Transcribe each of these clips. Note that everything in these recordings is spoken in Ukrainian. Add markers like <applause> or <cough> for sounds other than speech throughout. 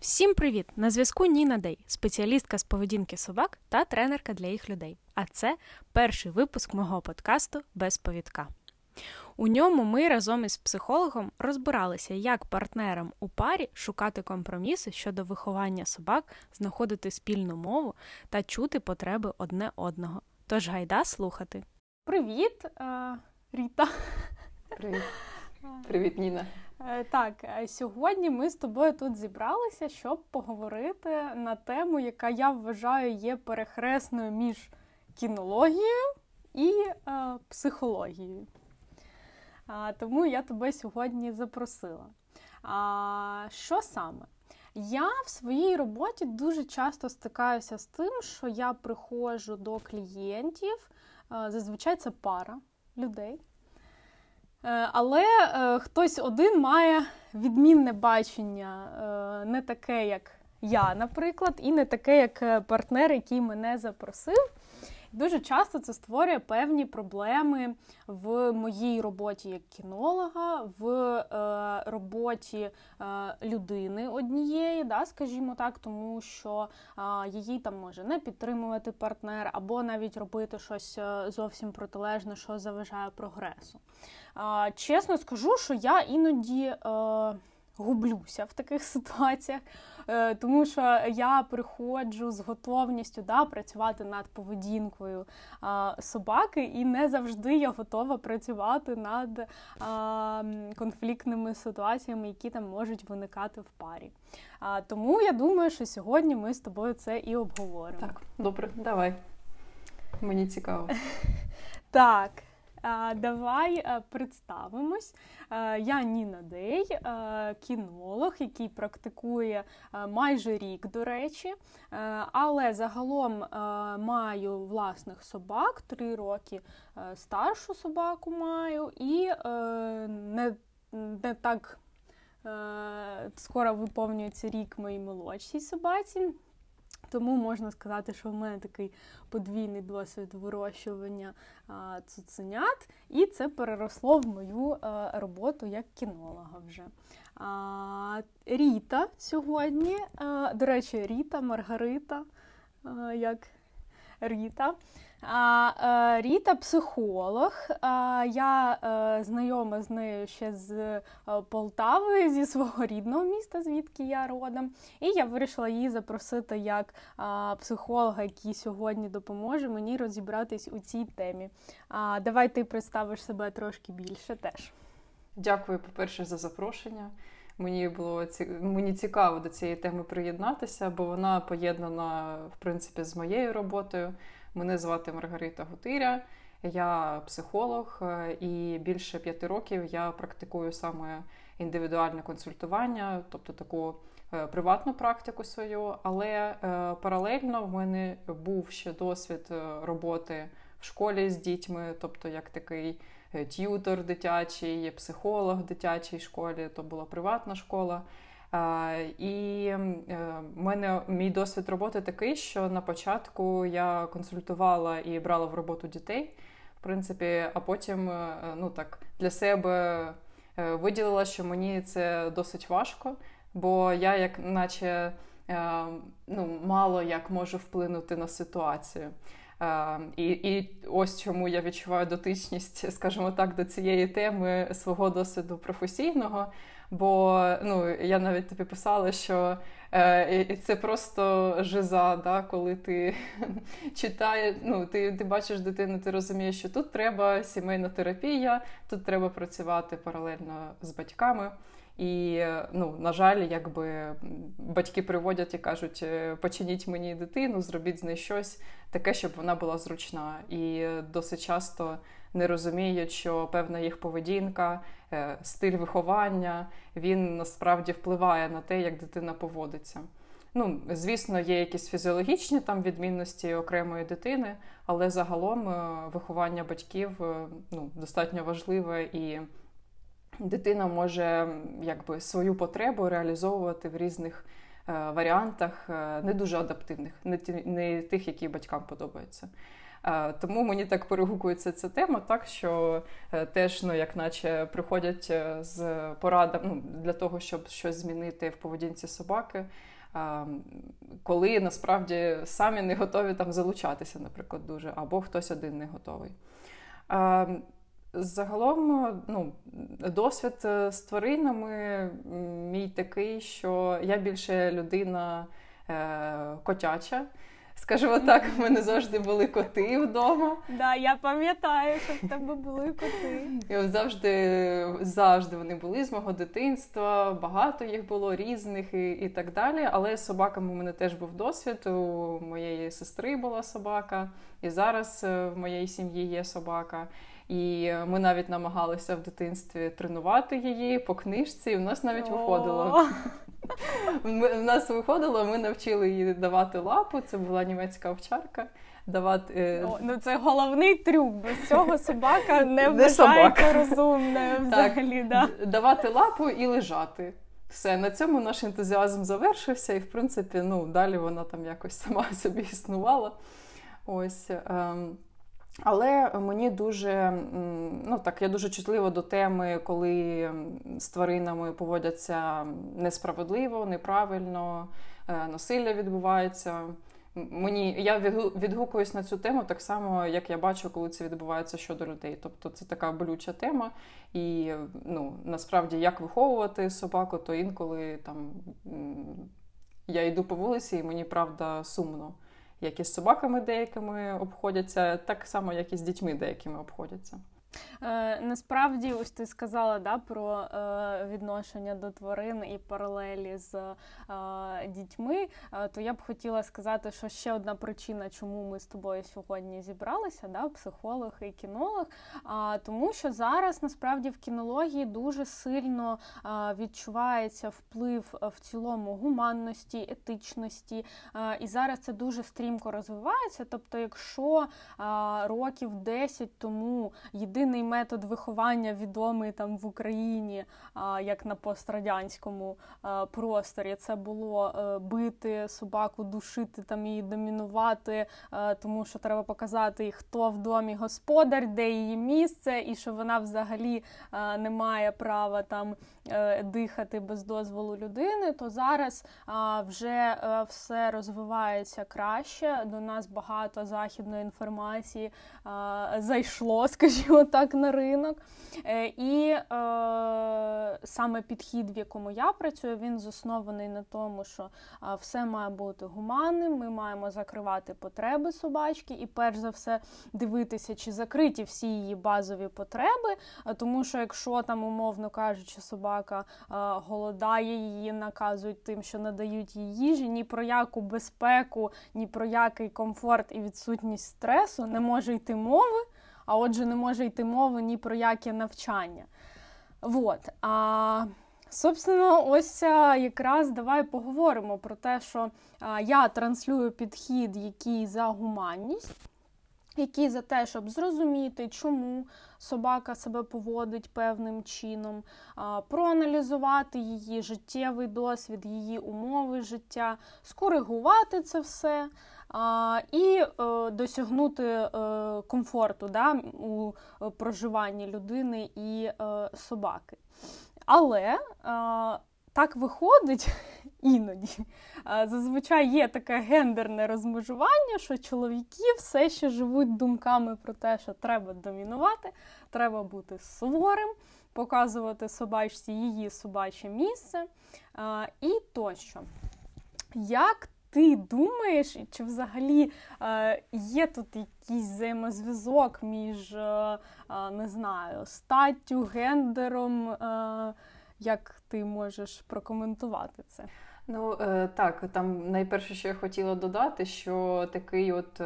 Всім привіт! На зв'язку Ніна Дей, спеціалістка з поведінки собак та тренерка для їх людей. А це перший випуск мого подкасту без повідка. У ньому ми разом із психологом розбиралися, як партнерам у парі шукати компроміси щодо виховання собак, знаходити спільну мову та чути потреби одне одного. Тож гайда слухати. Привіт, Ріта. Привіт. <laughs> Привіт, Ніна. Е, так, е, сьогодні ми з тобою тут зібралися, щоб поговорити на тему, яка я вважаю є перехресною між кінологією і е, психологією. А, Тому я тебе сьогодні запросила. А, Що саме? Я в своїй роботі дуже часто стикаюся з тим, що я приходжу до клієнтів, зазвичай це пара людей. Е, але е, хтось один має відмінне бачення, е, не таке, як я, наприклад, і не таке, як партнер, який мене запросив. Дуже часто це створює певні проблеми в моїй роботі як кінолога, в е, роботі е, людини однієї, да, скажімо так, тому що е, її там може не підтримувати партнер, або навіть робити щось зовсім протилежне, що заважає прогресу. Чесно скажу, що я іноді е, гублюся в таких <laughs> ситуаціях, е, тому що я приходжу з готовністю да, працювати над поведінкою собаки, і не завжди я готова працювати над конфліктними ситуаціями, які там можуть виникати в парі. Тому я думаю, що сьогодні ми з тобою це і обговоримо. Так, добре, давай. Мені цікаво. <laughs> Так. Давай е, представимось. Е, я Ніна Дей, е, кінолог, який практикує майже рік, до речі, але загалом маю власних собак, три роки старшу собаку маю і не, не так скоро виповнюється рік моїй молодшій собаці. Тому можна сказати, що в мене такий подвійний досвід вирощування цуценят, і це переросло в мою а, роботу як кінолога вже. Ріта сьогодні, а, до речі, Ріта, Маргарита, а, як Ріта. Е, Ріта психолог. Я е, знайома з нею ще з е, Полтави, зі свого рідного міста, звідки я родом. І я вирішила її запросити як психолога, який сьогодні допоможе мені розібратись у цій темі. Давай ти представиш себе трошки більше теж. Дякую, по-перше, за запрошення. Мені було мені цікаво до цієї теми приєднатися, бо вона поєднана в принципі з моєю роботою. Мене звати Маргарита Гутиря, я психолог, е, і більше п'яти років я практикую саме індивідуальне консультування, тобто таку е, приватну практику свою. Але е, паралельно в мене був ще досвід роботи в школі з дітьми, тобто як такий т'ютор дитячий, психолог в дитячій школі, то була приватна школа. І е, мене мій досвід роботи такий, що на початку я консультувала і брала в роботу дітей, в принципі, а потім е, ну так для себе е, виділила, що мені це досить важко, бо я, як наче ну, мало як можу вплинути на ситуацію. І і ось чому я відчуваю дотичність, скажімо так, до цієї теми свого досвіду професійного. Бо ну, я навіть тобі писала, що е, це просто жиза, да, коли ти <laughs> читаєш, ну, ти ти бачиш дитину, ти розумієш, що тут треба сімейна терапія, тут треба працювати паралельно з батьками. І, ну, на жаль, якби батьки приводять і кажуть, «Е, починіть мені дитину, зробіть з нею щось таке, щоб вона була зручна. І досить часто не розуміють, що певна їх поведінка, е, стиль виховання він насправді впливає на те, як дитина поводиться. Ну, звісно, є якісь фізіологічні там відмінності окремої дитини, але загалом е, виховання батьків ну, достатньо важливе і дитина може якби свою потребу реалізовувати в різних варіантах, не дуже адаптивних, не тих, які батькам подобаються. Тому мені так перегукується ця тема, так що е, теж, ну як наче приходять е, з порадами ну, для того, щоб щось змінити в поведінці собаки. коли насправді самі не готові там залучатися, наприклад, дуже, або хтось один не готовий. Загалом, ну, досвід е, з тваринами мій такий, що я більше людина е, котяча. Скажімо так, в мене завжди були коти вдома. Да, я пам'ятаю, що в тебе були коти. І Завжди завжди вони були з мого дитинства, багато їх було різних і і так далі. Але з собаками у мене теж був досвід. У моєї сестри була собака, і зараз е, в моєї сім'ї є собака. І ми навіть намагалися в дитинстві тренувати її по книжці, і в нас навіть виходило. В нас виходило, ми навчили її давати лапу. Це була німецька овчарка. Давати... Е, О, ну Це головний трюк. Без цього собака <laughs> не вважається розумною взагалі. Так, да. Давати лапу і лежати. Все, на цьому наш ентузіазм завершився, і в принципі, ну, далі вона там якось сама <laughs> собі існувала. Ось. Ем... Але мені дуже ну так, я дуже чутлива до теми, коли з тваринами поводяться несправедливо, неправильно, е, насилля відбувається. Мені я відгукуюсь на цю тему так само, як я бачу, коли це відбувається щодо людей. Тобто це така болюча тема, і ну насправді як виховувати собаку, то інколи там я йду по вулиці, і мені правда сумно як і з собаками деякими обходяться, так само, як і з дітьми деякими обходяться. Е, Насправді, ось ти сказала да, про е, відношення до тварин і паралелі з е, дітьми. Е, то я б хотіла сказати, що ще одна причина, чому ми з тобою сьогодні зібралися, да, психолог і кінолог. А, тому що зараз насправді в кінології дуже сильно е, відчувається вплив в цілому гуманності, етичності. Е, і зараз це дуже стрімко розвивається. Тобто, якщо років 10 тому єдине єдиний метод виховання відомий там в Україні, як на пострадянському просторі. Це було е, бити собаку, душити там її домінувати, е, тому що треба показати, хто в домі господар, де її місце, і що вона взагалі е, не має права там дихати без дозволу людини. То зараз вже все розвивається краще. До нас багато західної інформації зайшло, <laughs> скажімо так на ринок. Е, і е, саме підхід, в якому я працюю, він заснований на тому, що все має бути гуманним. Ми маємо закривати потреби собачки, і перш за все дивитися, чи закриті всі її базові потреби. Тому що, якщо там, умовно кажучи, собака голодає, її наказують тим, що надають їй їжі, ні про яку безпеку, ні про який комфорт і відсутність стресу не може йти мови а отже, не може йти мови ні про яке навчання. Вот. А, Собственно, ось якраз давай поговоримо про те, що я транслюю підхід, який за гуманність, який за те, щоб зрозуміти, чому собака себе поводить певним чином, проаналізувати її життєвий досвід, її умови життя, скоригувати це все і е, досягнути е, комфорту да, у е, проживанні людини і собаки. Але так виходить <laughs> іноді. Зазвичай є таке гендерне розмежування, що чоловіки все ще живуть думками про те, що треба домінувати, треба бути суворим, показувати собачці її собаче місце і тощо. Як ти думаєш, чи взагалі е, є тут якийсь взаємозв'язок між е, е, не знаю, статтю, гендером? Як ти можеш прокоментувати це? Ну так, там найперше, що я хотіла додати, що такий от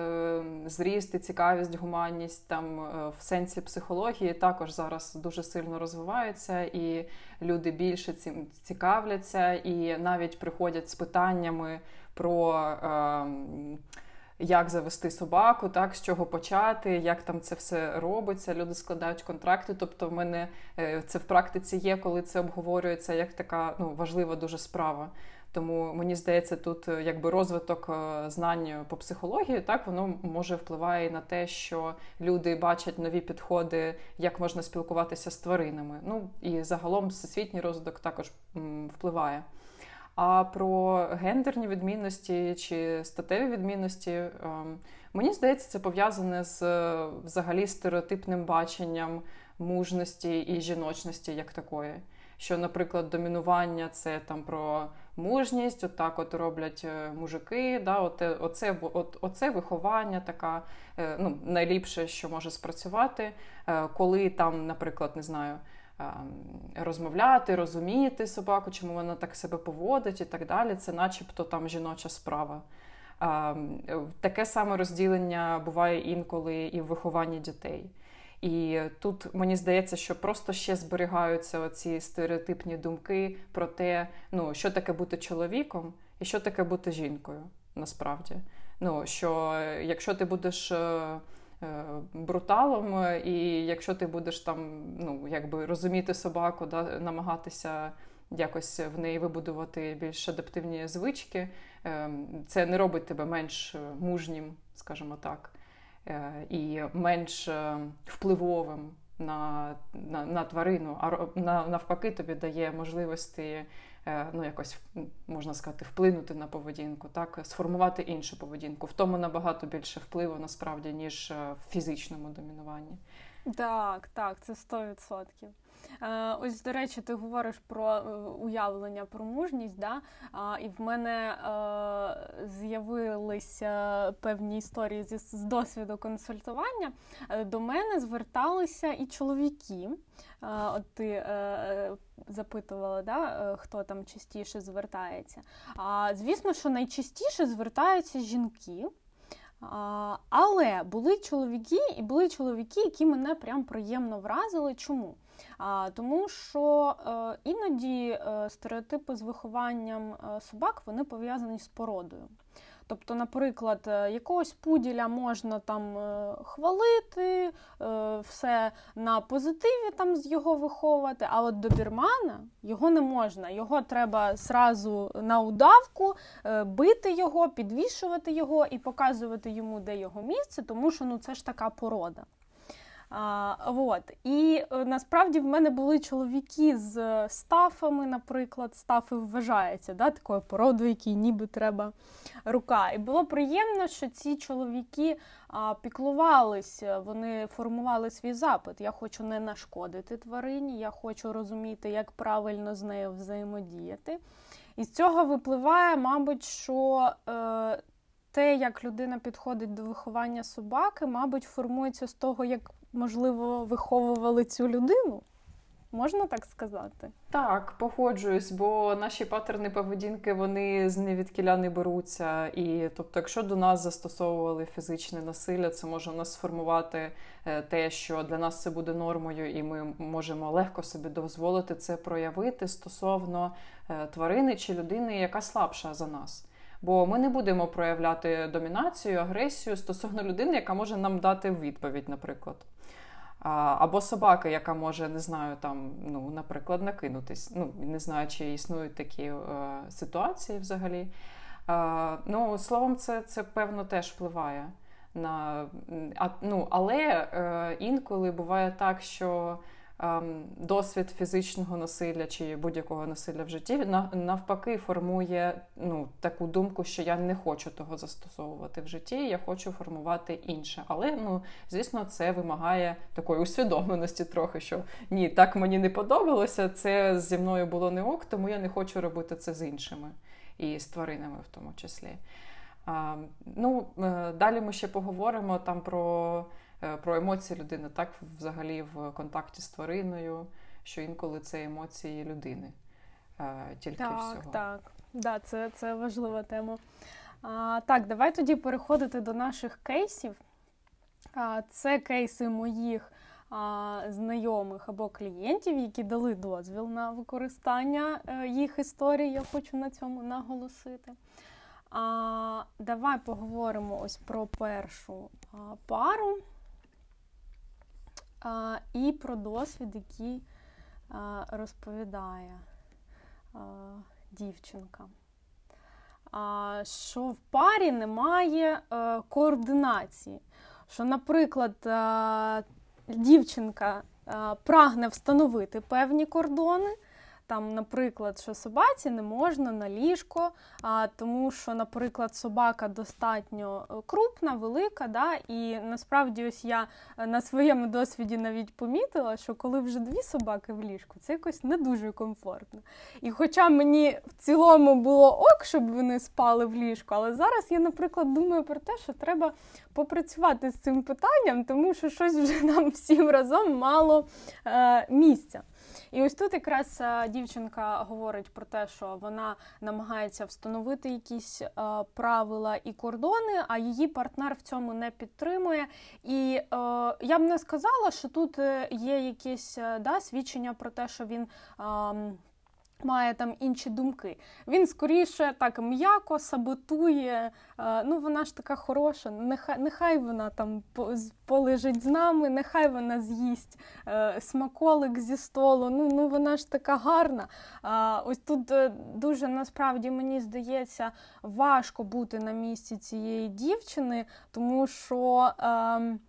зріст і цікавість, гуманність там в сенсі психології також зараз дуже сильно розвивається, і люди більше цим цікавляться, і навіть приходять з питаннями про. Ем, як завести собаку, так з чого почати, як там це все робиться. Люди складають контракти. Тобто, в мене це в практиці є, коли це обговорюється як така ну важлива дуже справа. Тому мені здається, тут е, якби розвиток е, знань по психології, так воно може впливає на те, що люди бачать нові підходи, як можна спілкуватися з тваринами. Ну і загалом всесвітній розвиток також впливає. А про гендерні відмінності чи статеві відмінності, ем, мені здається, це пов'язане з взагалі стереотипним баченням мужності і жіночності як такої. Що, наприклад, домінування це там про мужність, отак от, от роблять е, мужики. Да, оте, оце, от, оце виховання, така е, ну, найліпше, що може спрацювати, е, коли там, наприклад, не знаю. Розмовляти, розуміти собаку, чому вона так себе поводить і так далі. Це начебто там жіноча справа. Таке саме розділення буває інколи і в вихованні дітей. І тут мені здається, що просто ще зберігаються оці стереотипні думки про те, ну що таке бути чоловіком і що таке бути жінкою. Насправді, ну що якщо ти будеш е, бруталом, і якщо ти будеш там, ну якби розуміти собаку, да, намагатися якось в неї вибудувати більш адаптивні звички, е, це не робить тебе менш мужнім, скажімо так. Е, і менш е, впливовим на на, на тварину, а на, навпаки, тобі дає можливості е, ну, якось можна сказати, вплинути на поведінку, так, сформувати іншу поведінку. В тому набагато більше впливу насправді, ніж в фізичному домінуванні. Так, так, це 100%. Е, ось, до речі, ти говориш про е, уявлення про мужність, да? і в мене е, з'явилися певні історії з досвіду консультування. До мене зверталися і чоловіки. От ти запитувала, да, хто там частіше звертається. А звісно, що найчастіше звертаються жінки. Але були чоловіки, і були чоловіки, які мене прям приємно вразили. Чому? Тому що е, іноді е, стереотипи з вихованням е, собак вони пов'язані з породою. Тобто, наприклад, якогось пуділя можна там хвалити, все на позитиві там з його виховувати, а от добірмана його не можна. Його треба зразу на удавку бити його, підвішувати його і показувати йому, де його місце, тому що ну це ж така порода. А, вот. І е, насправді в мене були чоловіки з стафами, наприклад, стафи вважаються да, такою породою, якій ніби треба рука. І було приємно, що ці чоловіки а, піклувалися, вони формували свій запит. Я хочу не нашкодити тварині, я хочу розуміти, як правильно з нею взаємодіяти. І з цього випливає, мабуть, що. Е, те, як людина підходить до виховання собаки, мабуть, формується з того, як можливо, виховували цю людину? Можна так сказати? Так, погоджуюсь, бо наші паттерни поведінки вони з невідкіля не беруться. І тобто, якщо до нас застосовували фізичне насилля, це може нас сформувати е, те, що для нас це буде нормою, і ми можемо легко собі дозволити це проявити стосовно е, тварини чи людини, яка слабша за нас. Бо ми не будемо проявляти домінацію, агресію стосовно людини, яка може нам дати відповідь, наприклад. Або собака, яка може, не знаю, там, ну, наприклад, накинутись. Ну, Не знаю, чи існують такі е, ситуації взагалі. Е, ну, Словом, це це певно теж впливає. на... А, ну, Але е, інколи буває так, що досвід фізичного насилля чи будь-якого насилля в житті навпаки формує ну, таку думку, що я не хочу того застосовувати в житті, я хочу формувати інше. Але ну, звісно, це вимагає такої усвідомленості трохи, що ні, так мені не подобалося, це зі мною було не ок, тому я не хочу робити це з іншими і з тваринами в тому числі. А, ну, е, Далі ми ще поговоримо там про. Е, про емоції людини, так взагалі в контакті з твариною, що інколи це емоції людини. Е, тільки так, всього. Так, да, це це важлива тема. А, Так, давай тоді переходити до наших кейсів. А, Це кейси моїх а, знайомих або клієнтів, які дали дозвіл на використання е, їх історії. Я хочу на цьому наголосити. А, Давай поговоримо ось про першу а, пару а, і про досвід, який а, розповідає а, дівчинка. А, Що в парі немає а, е, координації. Що, наприклад, а, дівчинка а, прагне встановити певні кордони. Там, наприклад, що собаці не можна на ліжко, а, тому що, наприклад, собака достатньо е, крупна, велика, да, і насправді ось я е, на своєму досвіді навіть помітила, що коли вже дві собаки в ліжку, це якось не дуже комфортно. І хоча мені в цілому було ок, щоб вони спали в ліжку, але зараз я, наприклад, думаю про те, що треба попрацювати з цим питанням, тому що щось вже <laughs> нам всім разом мало е, місця. І ось тут якраз е, дівчинка говорить про те, що вона намагається встановити якісь е, правила і кордони, а її партнер в цьому не підтримує. І е, я б не сказала, що тут є якісь да, свідчення про те, що він. Е, має там інші думки. Він скоріше так м'яко саботує. Е, ну вона ж така хороша. Нехай нехай вона там полежить з нами, нехай вона з'їсть е, смаколик зі столу. Ну ну вона ж така гарна. Ось тут е, дуже насправді мені здається важко бути на місці цієї дівчини, тому що. Ем,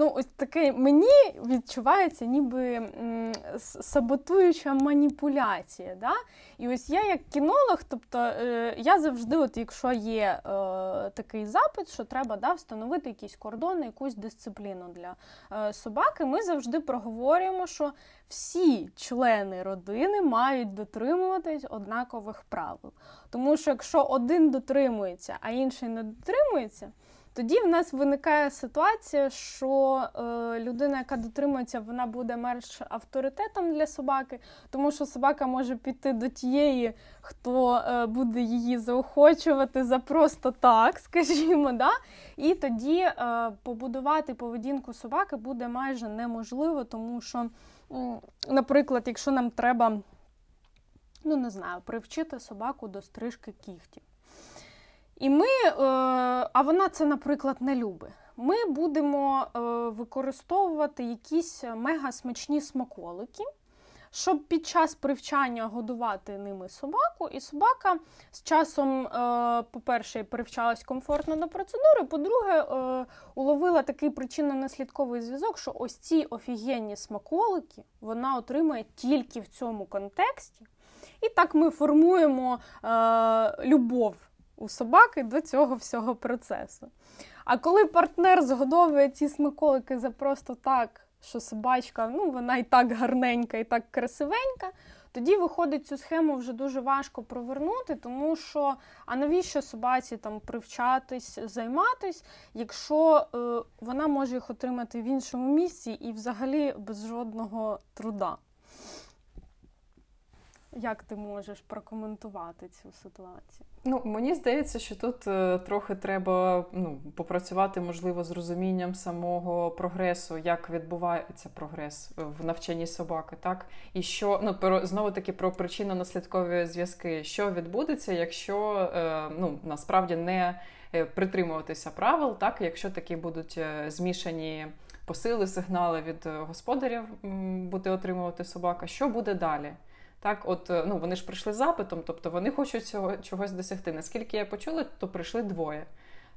Ну, ось таке мені відчувається ніби м, саботуюча маніпуляція. Да? І ось я, як кінолог, тобто е, я завжди, от якщо є е, такий запит, що треба да, встановити якісь кордони, якусь дисципліну для е, собаки, ми завжди проговорюємо, що всі члени родини мають дотримуватись однакових правил. Тому що якщо один дотримується, а інший не дотримується. Тоді в нас виникає ситуація, що е, людина, яка дотримується, вона буде менш авторитетом для собаки, тому що собака може піти до тієї, хто е, буде її заохочувати за просто так, <laughs> скажімо. да? І тоді е, побудувати поведінку собаки буде майже неможливо, тому що, наприклад, якщо нам треба, ну не знаю, привчити собаку до стрижки кігтів. І ми, е, а вона це, наприклад, не любить. Ми будемо е, використовувати якісь мега смачні смаколики, щоб під час привчання годувати ними собаку. І собака з часом, е, по-перше, привчалась комфортно до процедури. По-друге, уловила такий причинно-наслідковий зв'язок, що ось ці офігенні смаколики вона отримує тільки в цьому контексті. І так ми формуємо любов у собаки до цього всього процесу. А коли партнер згодовує ці смаколики за просто так, що собачка, ну вона і так гарненька, і так красивенька, тоді виходить цю схему вже дуже важко провернути, тому що а навіщо собаці там привчатись, займатись, якщо е, вона може їх отримати в іншому місці і взагалі без жодного труда. Як ти можеш прокоментувати цю ситуацію? Ну, мені здається, що тут е, трохи треба ну, попрацювати, можливо, з розумінням самого прогресу, як відбувається прогрес в навчанні собаки, так? І що ну про знову таки про причинно-наслідкові зв'язки, що відбудеться, якщо е, ну насправді не е, притримуватися правил, так якщо такі будуть е, змішані посили, сигнали від господарів буде отримувати собака, що буде далі? Так, от е, ну вони ж прийшли запитом, тобто вони хочуть цього чогось досягти. Наскільки я почула, то прийшли двоє.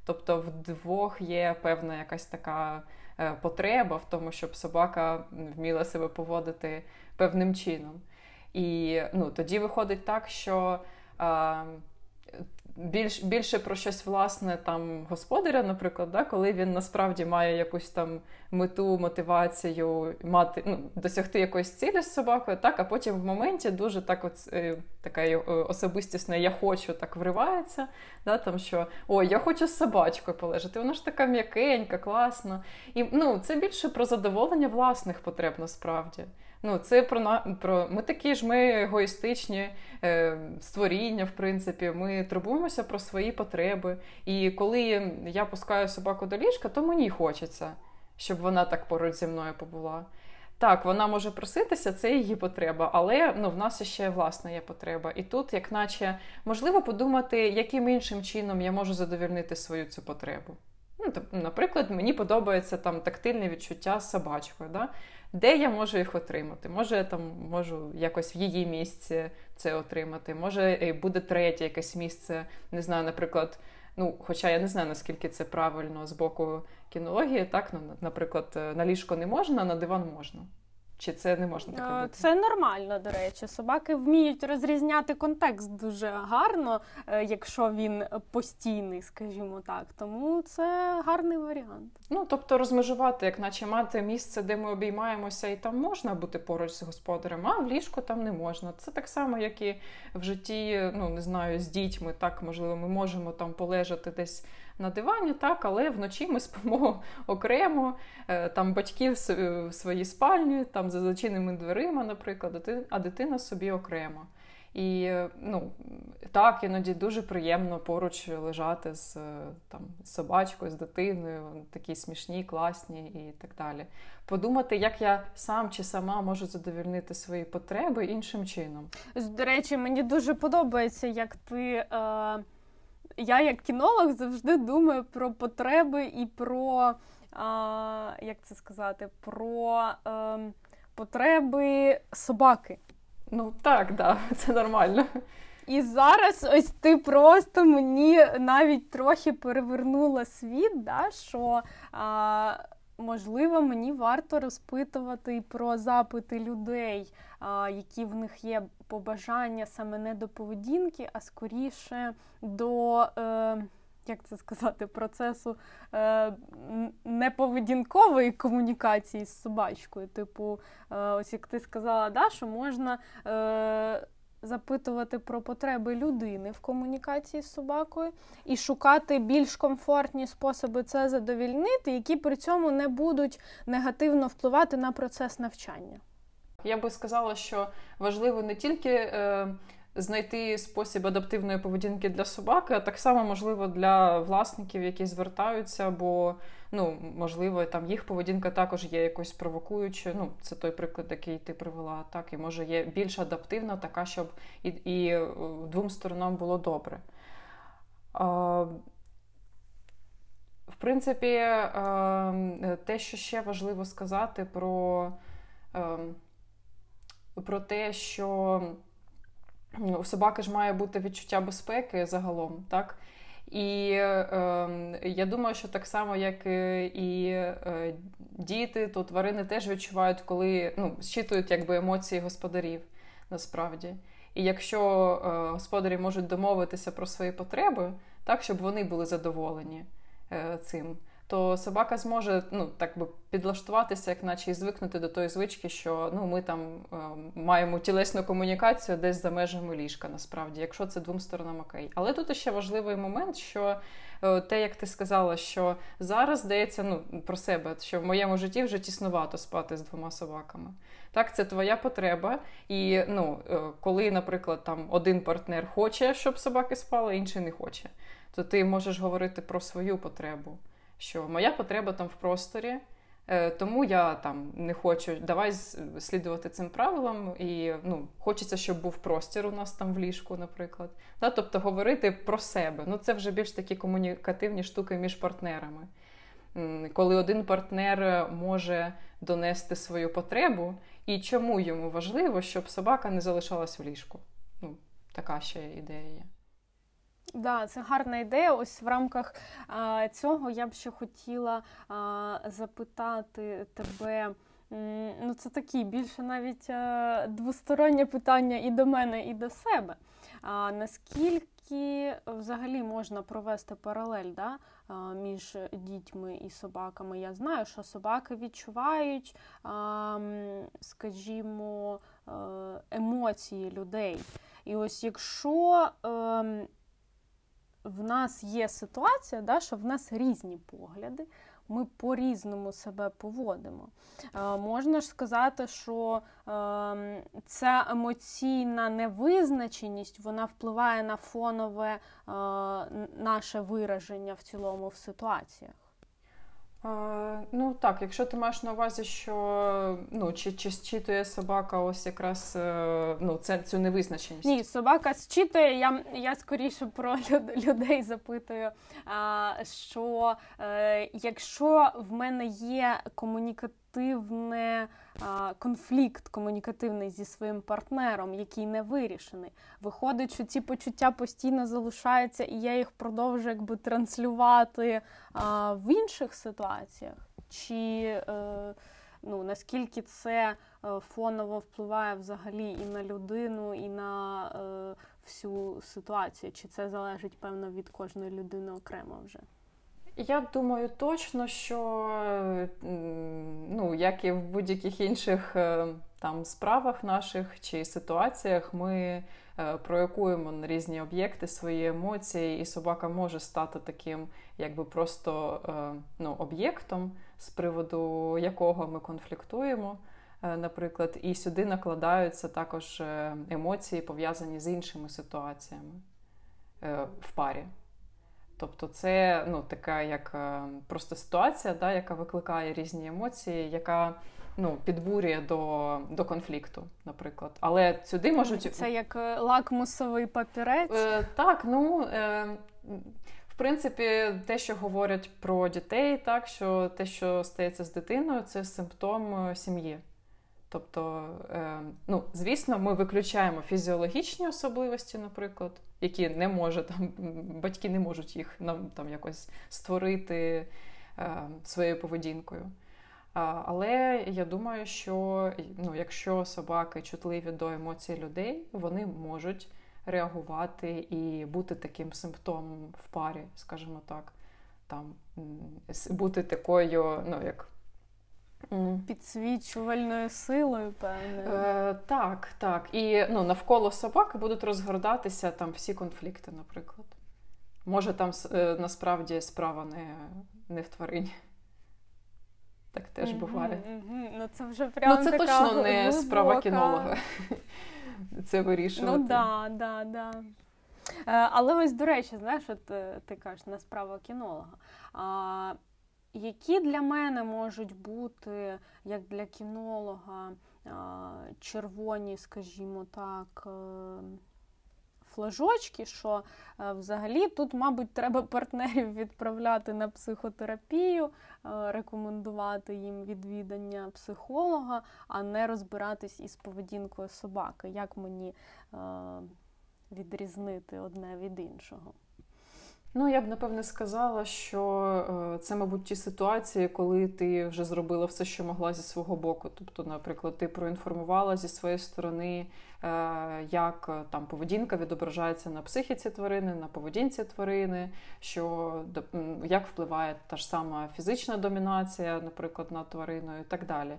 Тобто, вдвох є певна якась така е, потреба в тому, щоб собака вміла себе поводити певним чином. І ну, тоді виходить так, що. Е, більш, більше про щось власне там господаря, наприклад, да, коли він насправді має якусь там мету, мотивацію, мати ну, досягти якоїсь цілі з собакою, так, а потім в моменті дуже так от, е, така е, особистісна я хочу так вривається. да, там, що Ой, я хочу з собачкою полежати, вона ж така м'якенька, класна. І ну, це більше про задоволення власних потреб насправді. Ну, це про про ми такі ж ми егоїстичні е, створіння, в принципі. Ми турбуємося про свої потреби. І коли я пускаю собаку до ліжка, то мені хочеться, щоб вона так поруч зі мною побула. Так, вона може проситися, це її потреба, але ну, в нас ще власна є потреба. І тут, як наче, можливо подумати, яким іншим чином я можу задовільнити свою цю потребу. Ну, тобто, Наприклад, мені подобається там тактильне відчуття собачкою. Да? Де я можу їх отримати? Може, я там можу якось в її місці це отримати. Може, е, буде третє якесь місце, не знаю, наприклад. Ну, хоча я не знаю, наскільки це правильно з боку кінології, так, ну, наприклад, е, на ліжко не можна, а на диван можна. Чи це не можна так робити? Це нормально, до речі. Собаки вміють розрізняти контекст дуже гарно, е, якщо він постійний, скажімо так. Тому це гарний варіант. Ну тобто розмежувати, як наче мати місце, де ми обіймаємося, і там можна бути поруч з господарем, а в ліжку там не можна. Це так само, як і в житті, ну не знаю, з дітьми. Так можливо, ми можемо там полежати десь на дивані, так, але вночі ми спимо <laughs> окремо, е, там батьки в своїй спальні, там за зачиненими дверима, наприклад, а дитина собі окремо. І ну, так, іноді дуже приємно поруч лежати з там, собачкою, з дитиною, такі смішні, класні і так далі. Подумати, як я сам чи сама можу задовільнити свої потреби іншим чином. До речі, мені дуже подобається, як ти. Е я як кінолог завжди думаю про потреби і про, а, як це сказати, про ем, потреби собаки. Ну так, да, <laughs> це нормально. І зараз ось ти просто мені навіть трохи перевернула світ, да, що а, можливо мені варто розпитувати про запити людей, а, які в них є побажання саме не до поведінки, а скоріше до. Е, як це сказати, процесу е, неповедінкової комунікації з собачкою. Типу, е, ось як ти сказала, да, що можна е, запитувати про потреби людини в комунікації з собакою і шукати більш комфортні способи це задовільнити, які при цьому не будуть негативно впливати на процес навчання. Я би сказала, що важливо не тільки е, знайти спосіб адаптивної поведінки для собаки, а так само можливо для власників, які звертаються, бо ну, можливо, там їх поведінка також є якось провокуючою. Ну, це той приклад, який ти привела, так і може є більш адаптивна, така, щоб і, і е, двом сторонам було добре. А, в принципі, е, те, що ще важливо сказати про ем, про те, що у собаки ж має бути відчуття безпеки загалом, так? І е, я думаю, що так само, як і е, діти, то тварини теж відчувають, коли ну, зчитують якби емоції господарів насправді. І якщо е, господарі можуть домовитися про свої потреби, так, щоб вони були задоволені е, цим то собака зможе ну, так би підлаштуватися, як наче і звикнути до тої звички, що ну, ми там е, маємо тілесну комунікацію десь за межами ліжка, насправді, якщо це двом сторонам окей. Але тут ще важливий момент, що е, те, як ти сказала, що зараз здається ну, про себе, що в моєму житті вже тіснувато спати з двома собаками. Так, це твоя потреба. І ну, е, коли, наприклад, там один партнер хоче, щоб собаки спали, інший не хоче, то ти можеш говорити про свою потребу що моя потреба там в просторі, е, тому я там не хочу давай слідувати цим правилам, і ну, хочеться, щоб був простір у нас там в ліжку, наприклад. Да? Тобто говорити про себе. Ну, Це вже більш такі комунікативні штуки між партнерами. Коли один партнер може донести свою потребу, і чому йому важливо, щоб собака не залишалась в ліжку. Ну, Така ще ідея є. Да, це гарна ідея. Ось в рамках а, цього я б ще хотіла а, запитати тебе. Ну, це такі більше навіть а, двостороннє питання і до мене, і до себе. А, Наскільки взагалі можна провести паралель да, між дітьми і собаками? Я знаю, що собаки відчувають, а, скажімо, е, емоції людей. І ось якщо. А, ем, в нас є ситуація, да, що в нас різні погляди, ми по-різному себе поводимо. Е, можна ж сказати, що е, ця емоційна невизначеність вона впливає на фонове е, наше вираження в цілому в ситуаціях. Ну так, якщо ти маєш на увазі, що ну, чи чи зчитує собака ось якраз е, ну, це, цю невизначеність? Ні, собака зчитує, я я скоріше про людей запитую, що е, якщо в мене є комунікативне конфлікт комунікативний зі своїм партнером, який не вирішений. Виходить, що ці почуття постійно залишаються, і я їх продовжую якби транслювати в інших ситуаціях. Чи е, ну наскільки це е, фоново впливає взагалі і на людину, і на е, всю ситуацію? Чи це залежить певно від кожної людини окремо вже? Я думаю точно, що ну, як і в будь-яких інших е, там справах наших чи ситуаціях, ми е, проєкуємо на різні об'єкти свої емоції, і собака може стати таким, якби просто е, ну, об'єктом, з приводу якого ми конфліктуємо. Наприклад, і сюди накладаються також емоції, пов'язані з іншими ситуаціями в парі. Тобто, це ну, така як е, просто ситуація, да, яка викликає різні емоції, яка ну, підбурює до до конфлікту, наприклад. Але сюди можуть. Це як е, лакмусовий папірець? Е, Так, ну. Е, в принципі, те, що говорять про дітей, так що те, що стається з дитиною, це симптом е, сім'ї. Тобто, е, ну, звісно, ми виключаємо фізіологічні особливості, наприклад, які не може там батьки не можуть їх нам там якось створити е, своєю поведінкою. Але я думаю, що ну, якщо собаки чутливі до емоцій людей, вони можуть реагувати і бути таким симптомом в парі, скажімо так, там бути такою, ну як Підсвічувальною силою, певне. Е, Так, так. І ну, навколо собаки будуть розгортатися там всі конфлікти, наприклад. Може, там е, насправді справа не не в тварині. Так теж буває. Mm-hmm. Ну, Це вже прям Ну, це така точно не глибока... справа кінолога. <laughs> Це вирішувати. Ну, да, да, да. Е, але ось, до речі, знаєш, от е, ти кажеш, не справа кінолога. А, які для мене можуть бути, як для кінолога, червоні, скажімо так, е, флажочки, що е, взагалі тут, мабуть, треба партнерів відправляти на психотерапію, е, рекомендувати їм відвідання психолога, а не розбиратись із поведінкою собаки. Як мені відрізнити одне від іншого? Ну, я б напевне сказала, що е, це, мабуть, ті ситуації, коли ти вже зробила все, що могла зі свого боку. Тобто, наприклад, ти проінформувала зі своєї сторони, е, як е, там поведінка відображається на психіці тварини, на поведінці тварини, що як впливає та ж сама фізична домінація, наприклад, над твариною і так далі.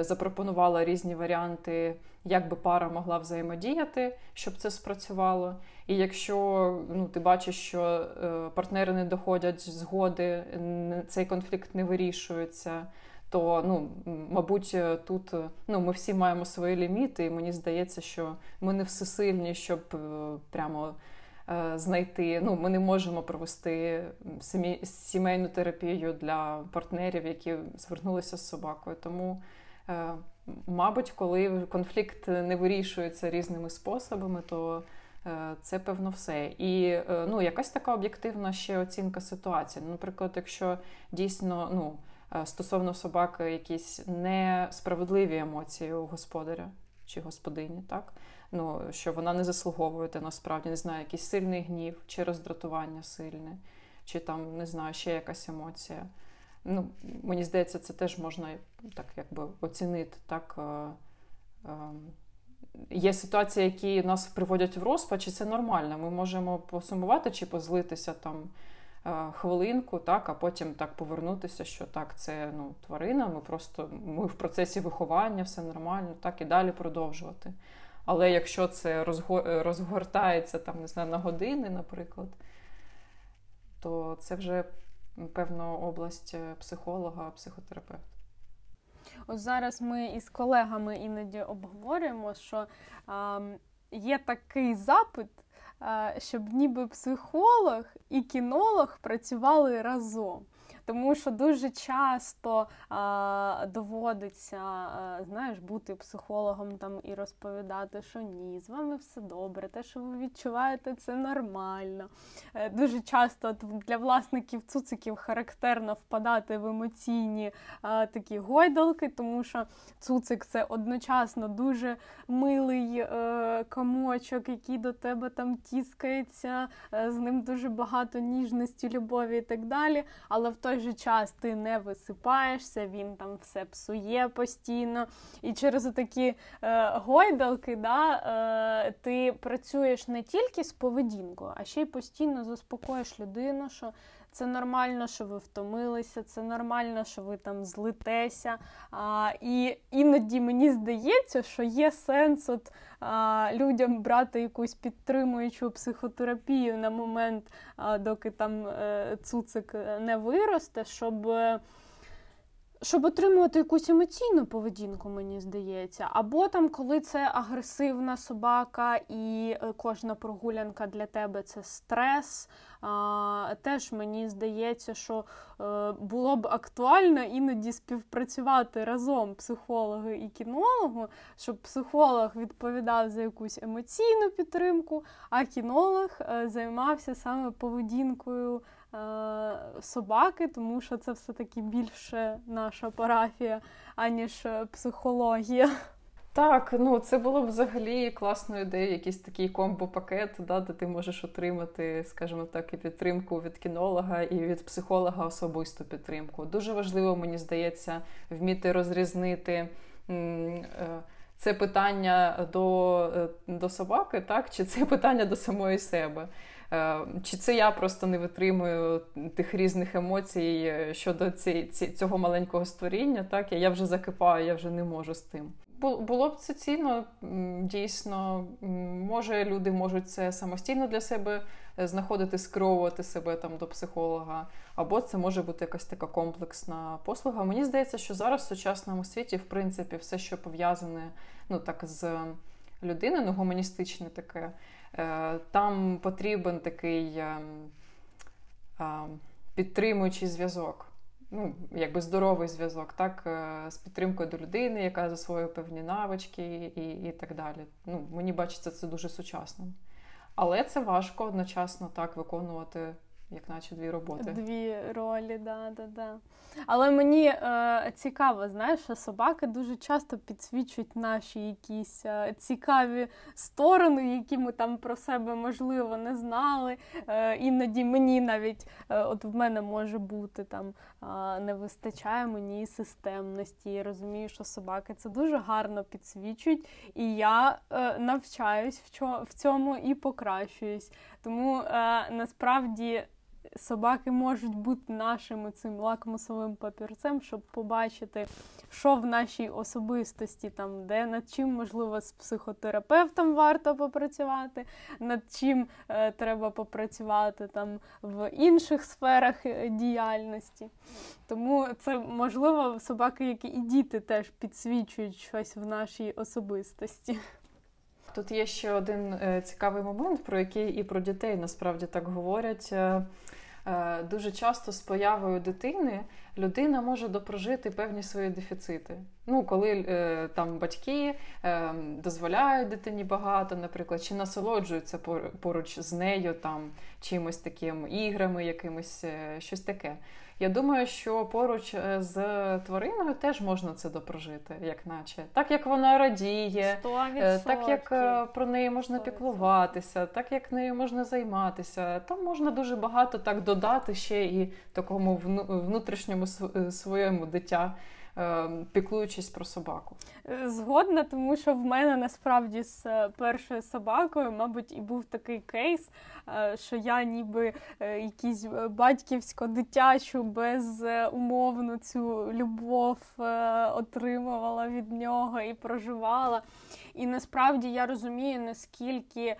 Запропонувала різні варіанти, як би пара могла взаємодіяти, щоб це спрацювало. І якщо ну, ти бачиш, що е, партнери не доходять згоди, цей конфлікт не вирішується, то ну, мабуть, е, тут е, ну, ми всі маємо свої ліміти, і мені здається, що ми не всесильні, щоб прямо знайти. Ну, Ми не можемо провести сімейну терапію для партнерів, які звернулися з собакою. Тому, мабуть, коли конфлікт не вирішується різними способами, то це певно все. І е, ну, якась така об'єктивна ще оцінка ситуації. Наприклад, якщо дійсно ну, е, стосовно собаки якісь несправедливі емоції у господаря чи господині, так? Ну, що вона не заслуговує, насправді не знаю, якийсь сильний гнів, чи роздратування сильне, чи там не знаю, ще якась емоція. Ну, Мені здається, це теж можна так якби оцінити так. Є ситуації, які нас приводять в розпач, і це нормально. Ми можемо посумувати чи позлитися там е, хвилинку, так, а потім так повернутися, що так, це ну, тварина, ми просто ми в процесі виховання, все нормально, так і далі продовжувати. Але якщо це розгортається там, не знаю, на години, наприклад, то це вже певно область е, психолога, психотерапевта. Ось зараз ми із колегами іноді обговорюємо, що а, є такий запит, а, щоб ніби психолог і кінолог працювали разом. Тому що дуже часто а, доводиться а, знаєш, бути психологом там і розповідати, що ні, з вами все добре, те, що ви відчуваєте, це нормально. Е, дуже часто для власників цуциків характерно впадати в емоційні а, такі гойдалки, тому що цуцик це одночасно дуже милий е, комочок, який до тебе там тіскається, е, з ним дуже багато ніжності, любові і так далі. Але в той же час ти не висипаєшся, він там все псує постійно. І через такі е, гойдалки да, е, ти працюєш не тільки з поведінкою, а ще й постійно заспокоїш людину, що це нормально, що ви втомилися, це нормально, що ви там злитеся. А, І іноді мені здається, що є сенс от, а, людям брати якусь підтримуючу психотерапію на момент, а, доки там е, цуцик не виросте, щоб. Щоб отримувати якусь емоційну поведінку, мені здається, або там, коли це агресивна собака, і е, кожна прогулянка для тебе це стрес. А, Теж мені здається, що е, було б актуально іноді співпрацювати разом психологи і кінологу, щоб психолог відповідав за якусь емоційну підтримку, а кінолог е, займався саме поведінкою. Е, собаки, тому що це все-таки більше наша парафія, аніж е, психологія. Так, ну це було б взагалі класною ідеєю, якийсь такий комбо-пакет, да, де ти можеш отримати, скажімо так, і підтримку від кінолога, і від психолога особисту підтримку. Дуже важливо, мені здається, вміти розрізнити. Е, це питання до до собаки, так? чи це питання до самої себе. Е, чи це я просто не витримую тих різних емоцій е, щодо цього маленького створіння? Так, я вже закипаю, я вже не можу з тим. Було б це цінно, дійсно, може люди можуть це самостійно для себе е, знаходити, скеровувати себе там до психолога, або це може бути якась така комплексна послуга. Мені здається, що зараз в сучасному світі, в принципі, все, що пов'язане ну, так, з людиною, ну, гуманістичне таке, там потрібен такий е, підтримуючий зв'язок. Ну, якби здоровий зв'язок, так, е, з підтримкою до людини, яка засвоює певні навички і і так далі. Ну, Мені бачиться це дуже сучасним. Але це важко одночасно так виконувати як наче дві роботи. Дві ролі, да, да, да. Але мені е, цікаво, знаєш, що собаки дуже часто підсвічують наші якісь е, цікаві сторони, які ми там про себе можливо не знали. Е, Іноді мені навіть е, от в мене може бути там не вистачає мені системності. Я розумію, що собаки це дуже гарно підсвічують, і я е, навчаюсь в цьому і покращуюсь. Тому е, насправді собаки можуть бути нашим цим лакмусовим папірцем, щоб побачити, що в нашій особистості, там, де над чим, можливо, з психотерапевтом варто попрацювати, над чим е, треба попрацювати там в інших сферах е, діяльності. Тому це можливо собаки, які і діти теж підсвічують щось в нашій особистості. Тут є ще один е, цікавий момент, про який і про дітей насправді так говорять. Е, Е, дуже часто з появою дитини людина може допрожити певні свої дефіцити. Ну, коли там батьки дозволяють дитині багато, наприклад, чи насолоджуються поруч з нею там чимось таким іграми, якимось щось таке. Я думаю, що поруч е, з твариною теж можна це допрожити, як наче. Так як вона радіє, 100%. Е, так як е, про неї можна 100%. піклуватися, так як нею можна займатися. Там можна дуже багато так додати ще і такому внутрішньому своєму дитя. Ем, піклуючись про собаку. Згодна, тому що в мене насправді з е, першою собакою, мабуть, і був такий кейс, е, що я ніби е, якісь батьківсько-дитячу безумовну цю любов отримувала від нього і проживала. І насправді я розумію, наскільки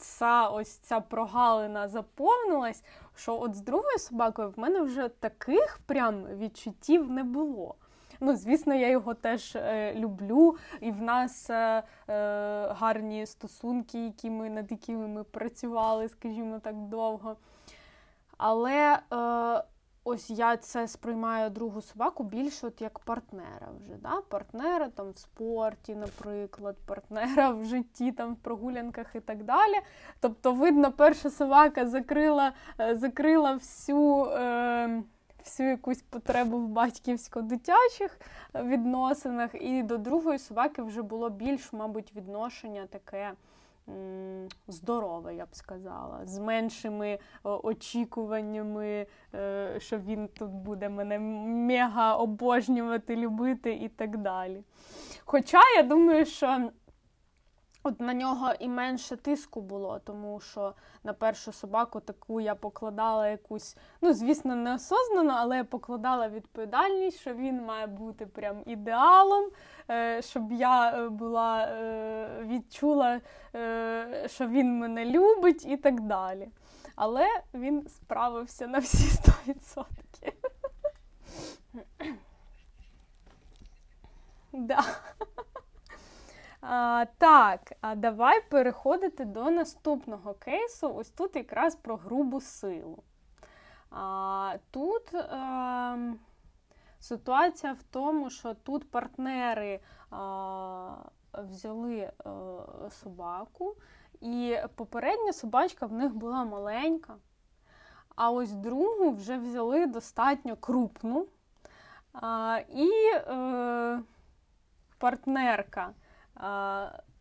ця ось ця прогалина заповнилась, що от з другою собакою в мене вже таких прям відчуттів не було. Ну, звісно, я його теж е, люблю, і в нас е, е, гарні стосунки, які ми над якими ми працювали, скажімо так, довго. Але е, Ось я це сприймаю другу собаку більше от як партнера вже. Да? Партнера там в спорті, наприклад, <laughs> партнера в житті, там в прогулянках і так далі. Тобто, видно, перша собака закрила е, закрила всю е, всю якусь потребу в батьківсько-дитячих відносинах, і до другої собаки вже було більш, мабуть, відношення таке здорове, я б сказала, з меншими очікуваннями, е, що він тут буде мене мега обожнювати, любити і так далі. Хоча я думаю, що От на нього і менше тиску було, тому що на першу собаку таку я покладала якусь, ну, звісно, неосознано, але я покладала відповідальність, що він має бути прям ідеалом, е, щоб я е, була е, відчула, що він мене любить і так далі. Але він справився на всі 100%. <laughs> Да. А, Так, а давай переходити до наступного кейсу. Ось тут якраз про грубу силу. А, Тут а, ем, ситуація в тому, що тут партнери а, взяли а, е, собаку, і попередня собачка в них була маленька. А ось другу вже взяли достатньо крупну. А, І е, партнерка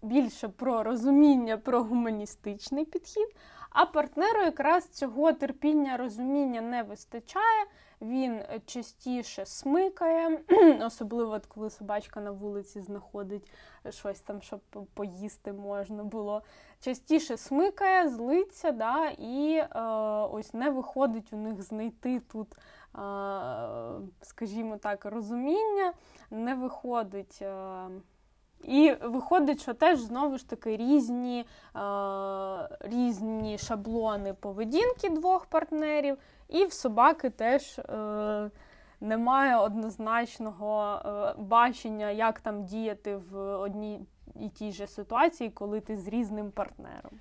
більше про розуміння, про гуманістичний підхід, а партнеру якраз цього терпіння, розуміння не вистачає. Він частіше смикає, <clears throat> особливо коли собачка на вулиці знаходить щось там, щоб поїсти можна було. Частіше смикає, злиться, да, і е, ось не виходить у них знайти тут, е, скажімо так, розуміння, не виходить. Е, і виходить, що теж знову ж таки різні е, різні шаблони поведінки двох партнерів, і в собаки теж е, немає однозначного е, бачення, як там діяти в одній і тій же ситуації, коли ти з різним партнером.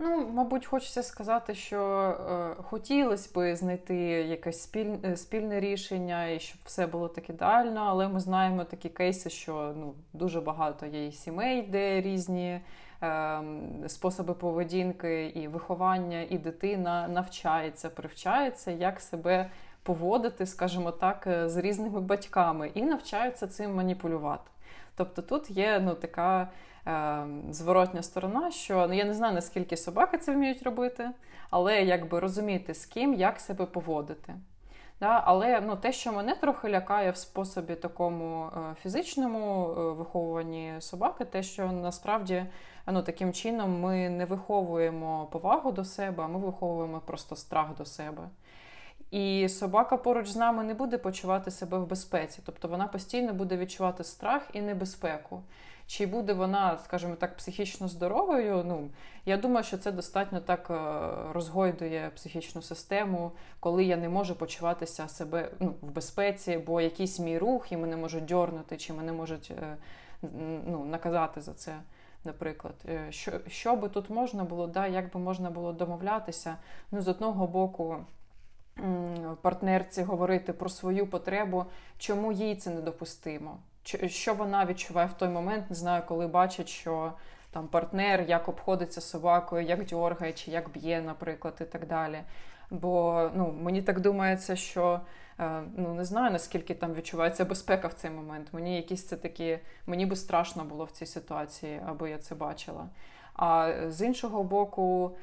Ну, мабуть, хочеться сказати, що е, хотілося б знайти якесь спіль, е, спільне рішення і щоб все було так ідеально, але ми знаємо такі кейси, що ну, дуже багато є і сімей, де різні е, способи поведінки і виховання, і дитина навчається, привчається, як себе поводити, скажімо так, е, з різними батьками, і навчаються цим маніпулювати. Тобто тут є ну, така зворотня сторона, що ну, я не знаю, наскільки собаки це вміють робити, але якби розуміти, з ким як себе поводити. Да? Але ну, те, що мене трохи лякає в способі такому е, фізичному е, виховуванні собаки, те, що насправді ну, таким чином ми не виховуємо повагу до себе, а ми виховуємо просто страх до себе. І собака поруч з нами не буде почувати себе в безпеці, тобто вона постійно буде відчувати страх і небезпеку. Чи буде вона, скажімо так, психічно здоровою? Ну я думаю, що це достатньо так е, розгойдує психічну систему, коли я не можу почуватися себе ну, в безпеці, бо якийсь мій рух і мене можуть дьорнути, чи мене можуть е, ну, наказати за це. Наприклад, е, що що би тут можна було, да, як би можна було домовлятися? Ну, з одного боку, партнерці говорити про свою потребу, чому їй це недопустимо що вона відчуває в той момент, не знаю, коли бачить, що там партнер як обходиться собакою, як дьоргає, чи як б'є, наприклад, і так далі. Бо ну, мені так думається, що е, ну не знаю наскільки там відчувається безпека в цей момент. Мені якісь це такі, мені би страшно було в цій ситуації, аби я це бачила. А з іншого боку.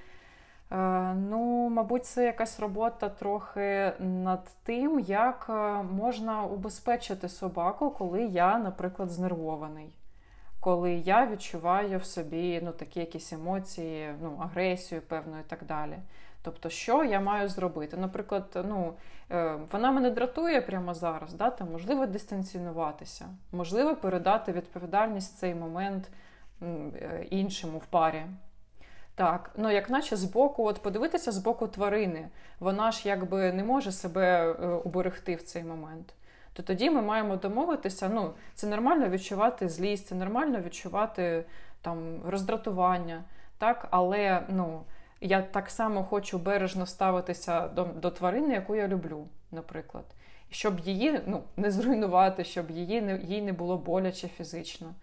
Е, ну, мабуть, це якась робота трохи над тим, як е, можна убезпечити собаку, коли я, наприклад, знервований. Коли я відчуваю в собі ну, такі якісь емоції, ну, агресію, певну, і так далі. Тобто, що я маю зробити? Наприклад, ну, е, вона мене дратує прямо зараз, да? Там, можливо, дистанціюватися, можливо, передати відповідальність в цей момент іншому в парі. Так, ну як наче збоку, от подивитися з боку тварини, вона ж якби не може себе е, уберегти в цей момент. То тоді ми маємо домовитися. Ну, це нормально відчувати злість, це нормально відчувати там роздратування, так, але ну, я так само хочу бережно ставитися до до тварини, яку я люблю, наприклад, щоб її ну, не зруйнувати, щоб її не, їй не було боляче фізично.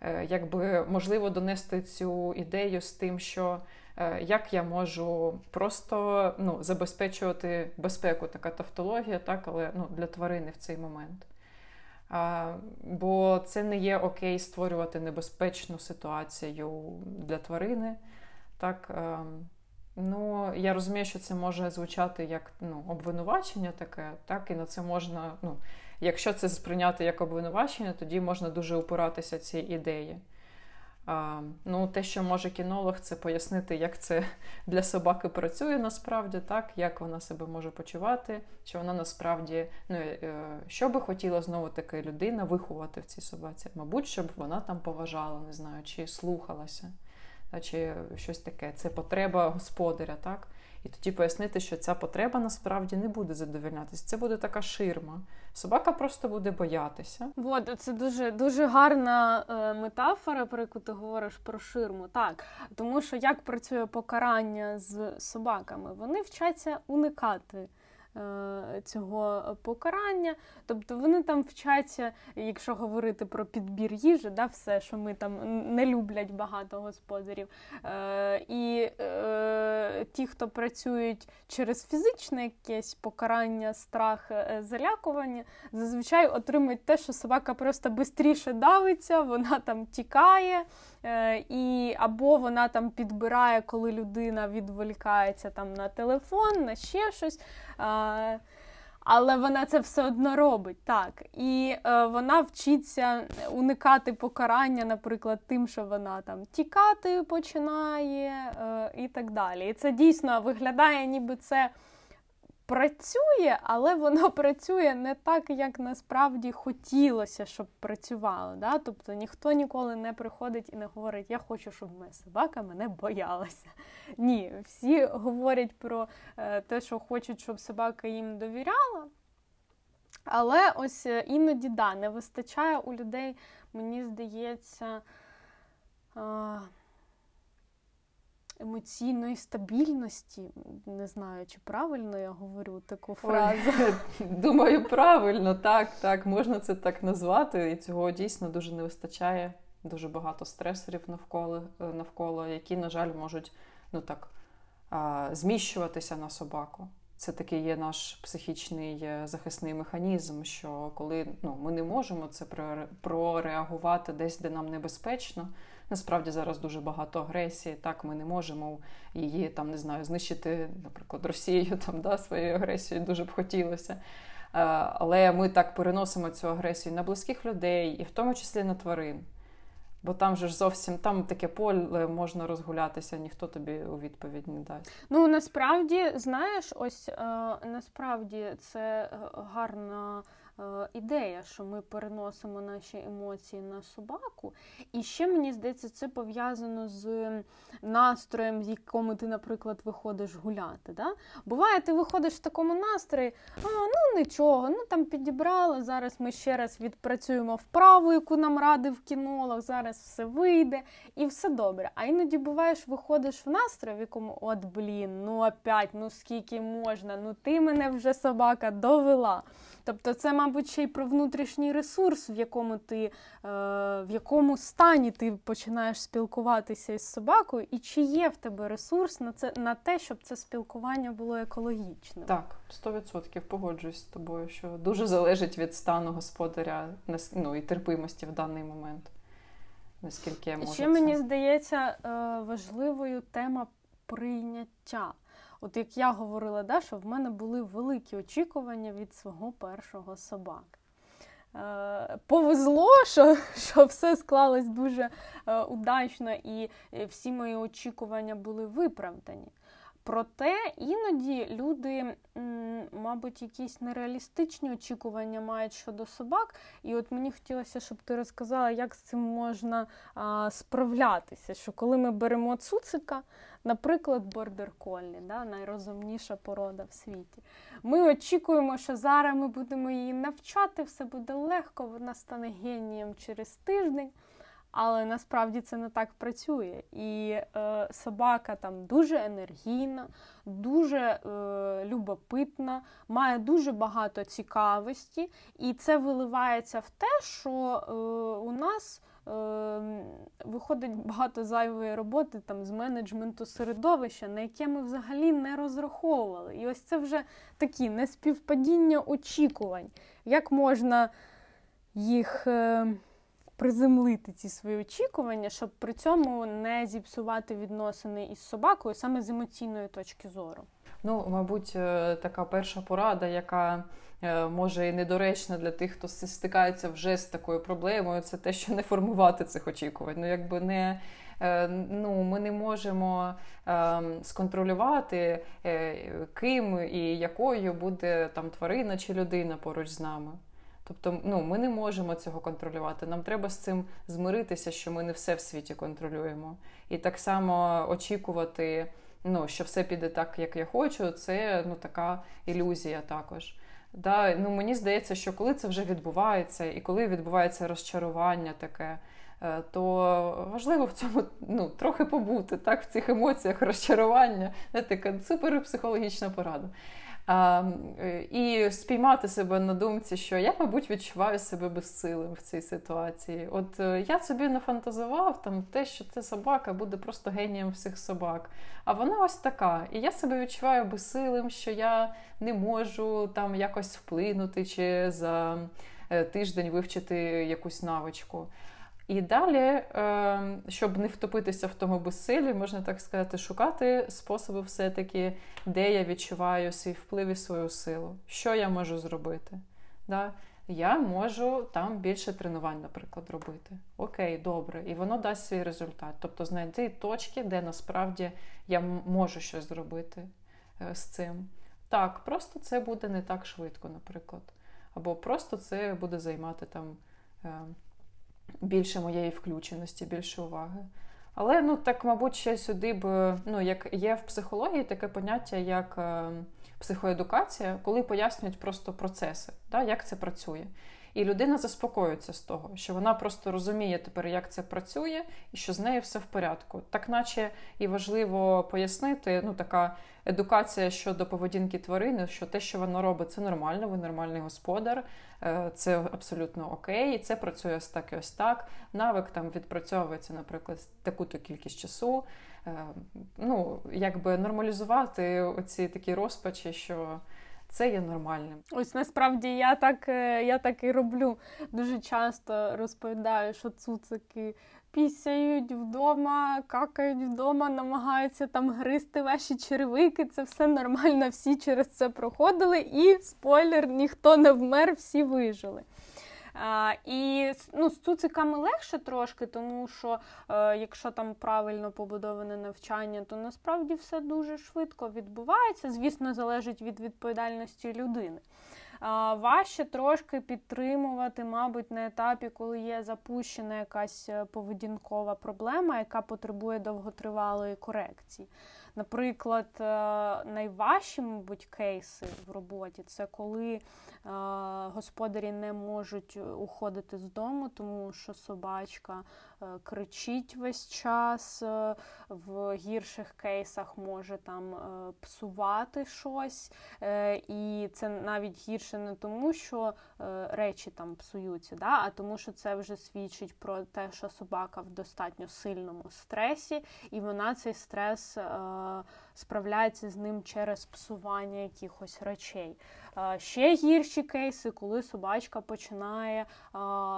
Е, якби можливо донести цю ідею з тим, що е, як я можу просто ну, забезпечувати безпеку, така тавтологія, так, але ну, для тварини в цей момент. А, Бо це не є окей створювати небезпечну ситуацію для тварини. Так, е, ну я розумію, що це може звучати як ну, обвинувачення таке, так, і на це можна, ну, якщо це сприйняти як обвинувачення, тоді можна дуже упиратися цій ідеї. А, Ну, те, що може кінолог, це пояснити, як це для собаки працює насправді, так, як вона себе може почувати, чи вона насправді, ну е, що би хотіла знову таки людина виховати в цій собаці. Мабуть, щоб вона там поважала, не знаю, чи слухалася, чи щось таке. Це потреба господаря, так? І тоді пояснити, що ця потреба насправді не буде задовільнятися. Це буде така ширма. Собака просто буде боятися. Вот, це дуже дуже гарна е, метафора, про яку ти говориш про ширму. Так, тому що як працює покарання з собаками, вони вчаться уникати. Е, цього покарання. Тобто вони там вчаться, якщо говорити про підбір їжі, да, все, що ми там не люблять багато господарів. Е, І е, ті, хто працюють через фізичне якесь покарання, страх, залякування, зазвичай отримують те, що собака просто швидше давиться, вона там тікає. І Або вона там підбирає, коли людина відволікається там на телефон, на ще щось. Але вона це все одно робить так. І е, вона вчиться уникати покарання, наприклад, тим, що вона там тікати починає е, і так далі. І це дійсно виглядає, ніби це працює, але воно <laughs> працює не так, як насправді хотілося, щоб працювало. Да? Тобто ніхто ніколи не приходить і не говорить, я хочу, щоб моя собака мене боялася. <laughs> Ні, всі говорять про е, те, що хочуть, щоб собака їм довіряла. Але ось е, іноді да, не вистачає у людей, мені здається. Емоційної стабільності. Не знаю, чи правильно я говорю таку фразу. Ой, <laughs> думаю, правильно, так, так, можна це так назвати, і цього дійсно дуже не вистачає. Дуже багато стресорів навколо, е, навколо які, на жаль, можуть ну так, зміщуватися на собаку. Це такий є наш психічний е, захисний механізм, що коли ну, ми не можемо це прореагувати десь, де нам небезпечно, Насправді зараз дуже багато агресії. Так, ми не можемо її там не знаю знищити, наприклад, Росією там да, своєю агресією дуже б хотілося. Е, але ми так переносимо цю агресію на близьких людей, і в тому числі на тварин. Бо там же ж зовсім там таке поле можна розгулятися, ніхто тобі у відповідь не дасть. Ну насправді знаєш, ось е, насправді це гарна ідея, що ми переносимо наші емоції на собаку. І ще мені здається, це пов'язано з настроєм, в якому ти, наприклад, виходиш гуляти. Да? Буває, ти виходиш в такому настрої, а ну нічого, ну там підібрали. Зараз ми ще раз відпрацюємо вправу, яку нам радив кінолог, зараз все вийде і все добре. А іноді буваєш, виходиш в настрій, в якому от блін, ну опять, ну скільки можна, ну ти мене вже собака довела. Тобто, це, мабуть, ще й про внутрішній ресурс, в якому ти е, в якому стані ти починаєш спілкуватися із собакою, і чи є в тебе ресурс на це на те, щоб це спілкування було екологічним? Так, 100% погоджуюсь з тобою, що дуже залежить від стану господаря ну, і терпимості в даний момент. Наскільки я можу. Ще це. мені здається е, важливою тема прийняття. От як я говорила, да, що в мене були великі очікування від свого першого собаки. Е, повезло, що що все склалось дуже е, удачно, і всі мої очікування були виправдані. Проте іноді люди, мабуть, якісь нереалістичні очікування мають щодо собак. І от мені хотілося, щоб ти розказала, як з цим можна а, справлятися. Що коли ми беремо цуцика, наприклад, бордер коллі, да, найрозумніша порода в світі, ми очікуємо, що зараз ми будемо її навчати, все буде легко, вона стане генієм через тиждень. Але насправді це не так працює. І е, собака там дуже енергійна, дуже е, любопитна, має дуже багато цікавості, і це виливається в те, що е, у нас е, виходить багато зайвої роботи там з менеджменту середовища, на яке ми взагалі не розраховували. І ось це вже такі неспівпадіння очікувань. Як можна їх. Приземлити ці свої очікування, щоб при цьому не зіпсувати відносини із собакою саме з емоційної точки зору? Ну, мабуть, е, така перша порада, яка е, може і недоречна для тих, хто стикається вже з такою проблемою, це те, що не формувати цих очікувань. Ну, якби не Е, ну, ми не можемо ем, сконтролювати, ким і якою буде там тварина чи людина поруч з нами. Тобто, ну, ми не можемо цього контролювати. Нам треба з цим змиритися, що ми не все в світі контролюємо. І так само очікувати, ну, що все піде так, як я хочу, це ну, така ілюзія також. Да, ну, Мені здається, що коли це вже відбувається, і коли відбувається розчарування таке. Е, то важливо в цьому ну, трохи побути так, в цих емоціях розчарування. Це така супер психологічна порада. А, е, І спіймати себе на думці, що я, мабуть, відчуваю себе безсилим в цій ситуації. От е, я собі нафантазував там те, що ця собака буде просто генієм всіх собак. А вона ось така. І я себе відчуваю безсилим, що я не можу там якось вплинути чи за тиждень вивчити якусь навичку. І далі, ем, щоб не втопитися в тому безсилі, можна так сказати, шукати способи, все-таки, де я відчуваю свій вплив і свою силу. Що я можу зробити? Да? Я можу там більше тренувань, наприклад, робити. Окей, добре, і воно дасть свій результат. Тобто знайти точки, де насправді я можу щось зробити е, з цим. Так, просто це буде не так швидко, наприклад. Або просто це буде займати там. Ем, більше моєї включеності, більше уваги. Але, ну, так, мабуть, ще сюди б, ну, як є в психології таке поняття, як е, психоедукація, коли пояснюють просто процеси, да, як це працює. І людина заспокоюється з того, що вона просто розуміє тепер, як це працює, і що з нею все в порядку. Так, наче і важливо пояснити, ну така едукація щодо поведінки тварини, що те, що вона робить, це нормально, ви нормальний господар, е, це абсолютно окей, і це працює ось так і ось так. Навик там відпрацьовується, наприклад, таку-то кількість часу. Е, ну, якби нормалізувати оці такі розпачі, що це є нормальним. Ось насправді я так е, я так і роблю. Дуже часто розповідаю, що цуцики пісяють вдома, какають вдома, намагаються там гризти ваші черевики. Це все нормально, всі через це проходили, і спойлер, ніхто не вмер, всі вижили. І ну, з цуциками легше трошки, тому що е, якщо там правильно побудоване навчання, то насправді все дуже швидко відбувається. Звісно, залежить від відповідальності людини. Важче трошки підтримувати, мабуть, на етапі, коли є запущена якась е, поведінкова проблема, яка потребує довготривалої корекції. Наприклад, е, найважчі, мабуть, кейси в роботі це коли господарі не можуть уходити з дому, тому що собачка е, кричить весь час, е, в гірших кейсах може там е, псувати щось. І це навіть гірше не тому, що речі там псуються, да, а тому, що це вже свідчить про те, що собака в достатньо сильному стресі, і вона цей стрес справляється з ним через псування якихось речей. Ще гірші кейси, коли собачка починає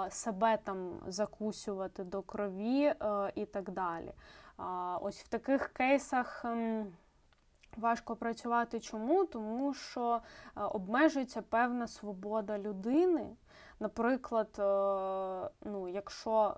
себе там закусювати до крові е, і так далі. Ось в таких кейсах. Ем, важко працювати чому? Тому що е, обмежується певна свобода людини. Наприклад, е, ну, якщо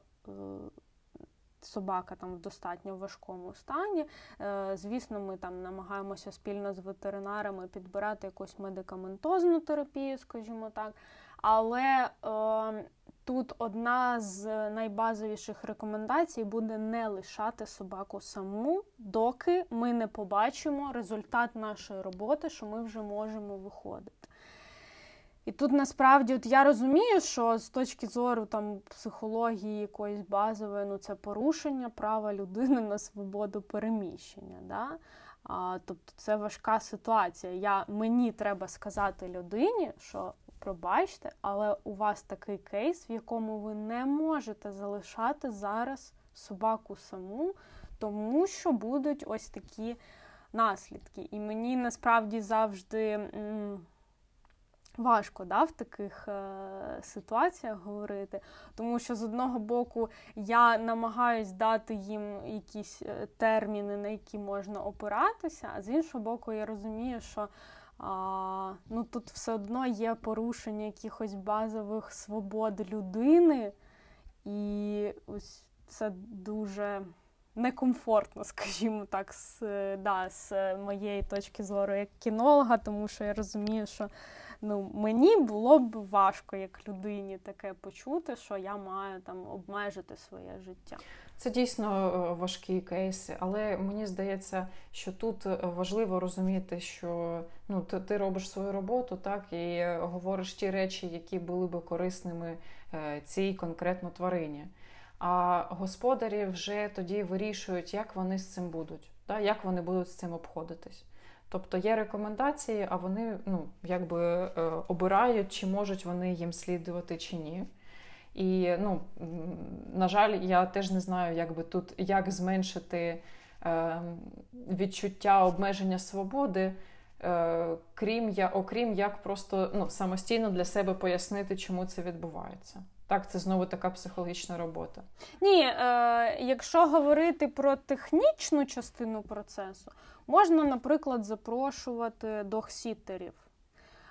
собака там в достатньо важкому стані. Е, звісно, ми там намагаємося спільно з ветеринарами підбирати якусь медикаментозну терапію, скажімо так. Але е, тут одна з найбазовіших рекомендацій буде не лишати собаку саму, доки ми не побачимо результат нашої роботи, що ми вже можемо виходити. І тут насправді от я розумію, що з точки зору там психології якоїсь базової, ну це порушення права людини на свободу переміщення. Да? А, Тобто це важка ситуація. Я, Мені треба сказати людині, що пробачте, але у вас такий кейс, в якому ви не можете залишати зараз собаку саму, тому що будуть ось такі наслідки. І мені насправді завжди. М- Важко да, в таких е, ситуаціях говорити, тому що з одного боку я намагаюсь дати їм якісь е, терміни, на які можна опиратися, а з іншого боку, я розумію, що а, ну, тут все одно є порушення якихось базових свобод людини, і ось це дуже некомфортно, <laughs> скажімо так, з, да, з моєї точки зору як кінолога, тому що я розумію, що ну, мені було б важко як людині таке почути, що я маю там обмежити своє життя. Це дійсно е, важкі кейси, але мені здається, що тут е, важливо розуміти, що ну ти, ти робиш свою роботу, так і говориш ті речі, які були би корисними е, цій конкретно тварині. А господарі вже тоді вирішують, як вони з цим будуть, так, як вони будуть з цим обходитись. Тобто є рекомендації, а вони ну, якби е, обирають, чи можуть вони їм слідувати чи ні. І, ну, на жаль, я теж не знаю, як би тут як зменшити е, відчуття обмеження свободи, е, крім я, окрім як просто ну, самостійно для себе пояснити, чому це відбувається. Так, це знову така психологічна робота. Ні, е, якщо говорити про технічну частину процесу, можна, наприклад, запрошувати догсітерів.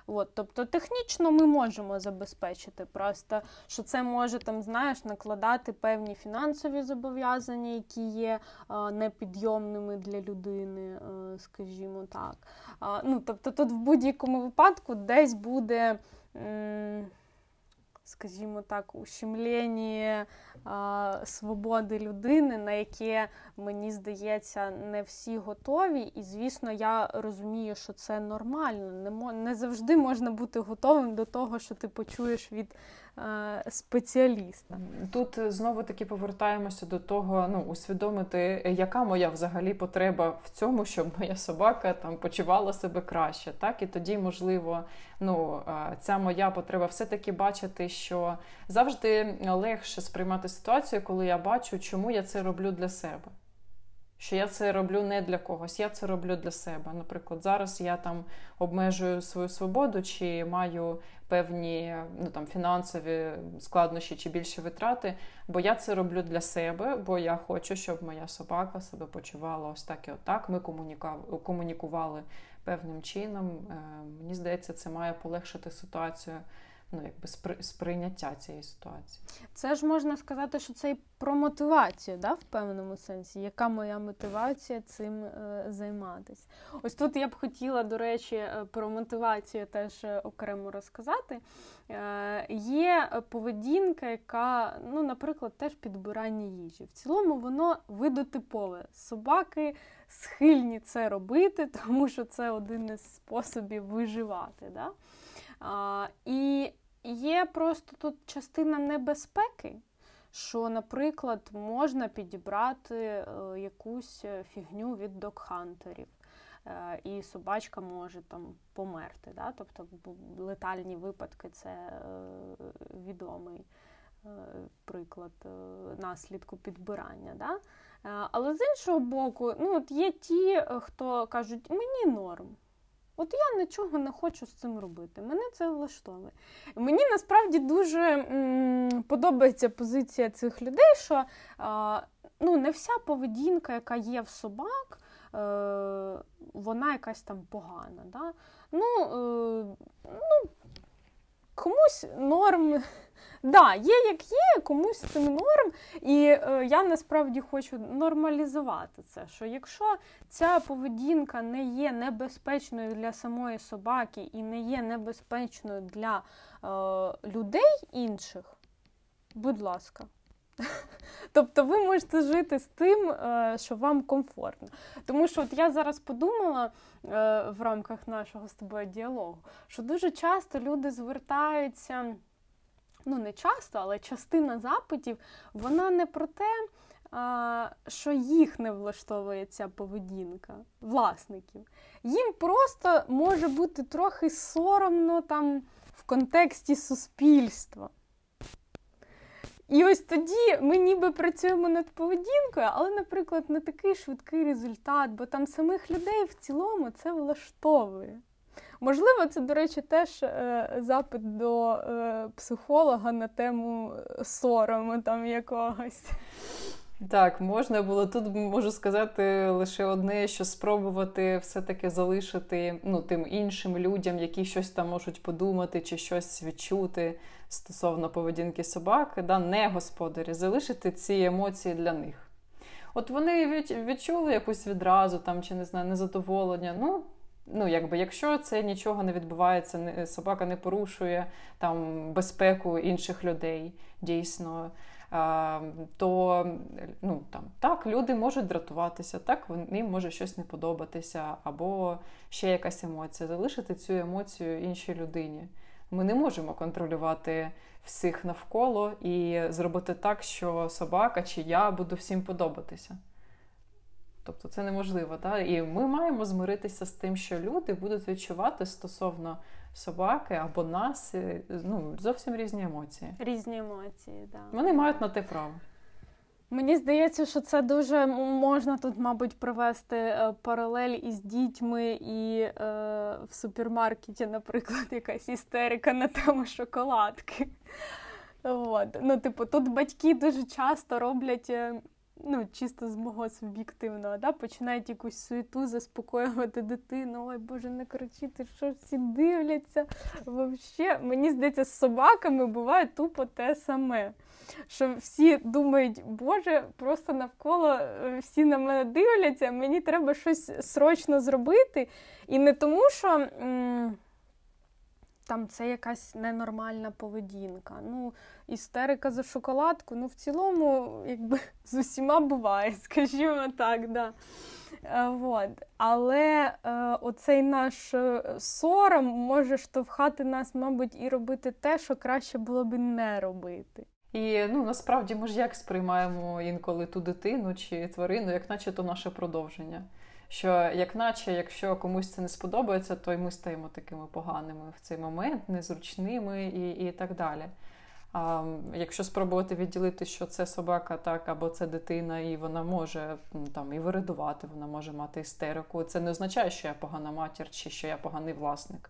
От, Тобто технічно ми можемо забезпечити просто, що це може там, знаєш, накладати певні фінансові зобов'язання, які є а, непідйомними для людини, а, скажімо так. А, ну, Тобто тут в будь-якому випадку десь буде. М- скажімо так, ущемлення свободи людини, на яке, мені здається, не всі готові. І, звісно, я розумію, що це нормально. Не, не завжди можна бути готовим до того, що ти почуєш від спеціаліста. Тут знову таки повертаємося до того, ну усвідомити, яка моя взагалі потреба в цьому, щоб моя собака там почувала себе краще. Так і тоді, можливо, ну е, ця моя потреба все-таки бачити, що завжди легше сприймати ситуацію, коли я бачу, чому я це роблю для себе що я це роблю не для когось, я це роблю для себе. Наприклад, зараз я там обмежую свою свободу, чи маю певні ну, там, фінансові складнощі чи більші витрати, бо я це роблю для себе, бо я хочу, щоб моя собака себе почувала ось так і отак. Ми комунікували певним чином. Е, мені здається, це має полегшити ситуацію ну, якби сприйняття цієї ситуації. Це ж можна сказати, що це і про мотивацію, да, в певному сенсі. Яка моя мотивація цим е, займатися? Ось тут я б хотіла, до речі, е, про мотивацію теж е, окремо розказати. Е, Є поведінка, яка, ну, наприклад, теж підбирання їжі. В цілому воно видотипове. Собаки схильні це робити, <laughs> тому що це один із способів виживати. Да? А, І Є просто тут частина небезпеки, що, наприклад, можна підібрати е, якусь фігню від докхантерів, е, і собачка може там померти. Да? Тобто летальні випадки це е, відомий приклад наслідку підбирання. Да? Але з іншого боку, ну, от є ті, хто кажуть, мені норм. От я нічого не хочу з цим робити. Мене це влаштовує. Мені насправді дуже подобається позиція цих людей, що ну, не вся поведінка, яка є в собак, е, вона якась там погана. Да? Ну, е, ну, комусь норм Да, є як є, комусь цим норм. І е, я насправді хочу нормалізувати це. Що якщо ця поведінка не є небезпечною для самої собаки і не є небезпечною для е, людей інших, будь ласка. <laughs> Тобто ви можете жити з тим, е, що вам комфортно. Тому що от я зараз подумала е, в рамках нашого з тобою діалогу, що дуже часто люди звертаються ну не часто, але частина запитів, вона не про те, що їх не влаштовує ця поведінка власників. Їм просто може бути трохи соромно там в контексті суспільства. І ось тоді ми ніби працюємо над поведінкою, але, наприклад, не такий швидкий результат, бо там самих людей в цілому це влаштовує. Можливо, це, до речі, теж е, запит до е, психолога е, на тему сорому там якогось. Так, можна було тут можу сказати лише одне, що спробувати все-таки залишити ну, тим іншим людям, які щось там можуть подумати чи щось відчути стосовно поведінки собак, да, не господарі, залишити ці емоції для них. От вони відчули якусь відразу там, чи не знаю, незадоволення. Ну, ну якби, якщо це нічого не відбувається, собака не порушує там безпеку інших людей дійсно то ну, там, так, люди можуть дратуватися, так, їм може щось не подобатися, або ще якась емоція. Залишити цю емоцію іншій людині. Ми не можемо контролювати всіх навколо і зробити так, що собака чи я буду всім подобатися. Тобто це неможливо. Так? І ми маємо змиритися з тим, що люди будуть відчувати стосовно собаки або нас е, ну, зовсім різні емоції. Різні емоції, так. Да. Вони мають на те право. Мені здається, що це дуже можна тут, мабуть, провести е, паралель із дітьми і е, в супермаркеті, наприклад, <laughs> якась істерика на тему шоколадки. От. Ну, типу, тут батьки дуже часто роблять е, ну, чисто з мого суб'єктивного, да, починають якусь суету заспокоювати дитину. Ой, Боже, не кричити, що всі дивляться. Вообще, мені здається, з собаками буває тупо те саме. Що всі думають, Боже, просто навколо е, всі на мене дивляться, мені треба щось срочно зробити. І не тому, що. М- там це якась ненормальна поведінка. Ну, істерика за шоколадку, ну в цілому, якби <laughs> з усіма буває, <laughs> скажімо так. да. Е, вот. Але е, оцей наш е, сором може штовхати нас, мабуть, і робити те, що краще було б не робити. І ну насправді ми ж як сприймаємо інколи ту дитину чи тварину, як наче то наше продовження що, як наче, якщо комусь це не сподобається, то й ми стаємо такими поганими в цей момент, незручними і і так далі. А Якщо спробувати відділити, що це собака, так або це дитина, і вона може там і виридувати, вона може мати істерику, це не означає, що я погана матір чи що я поганий власник.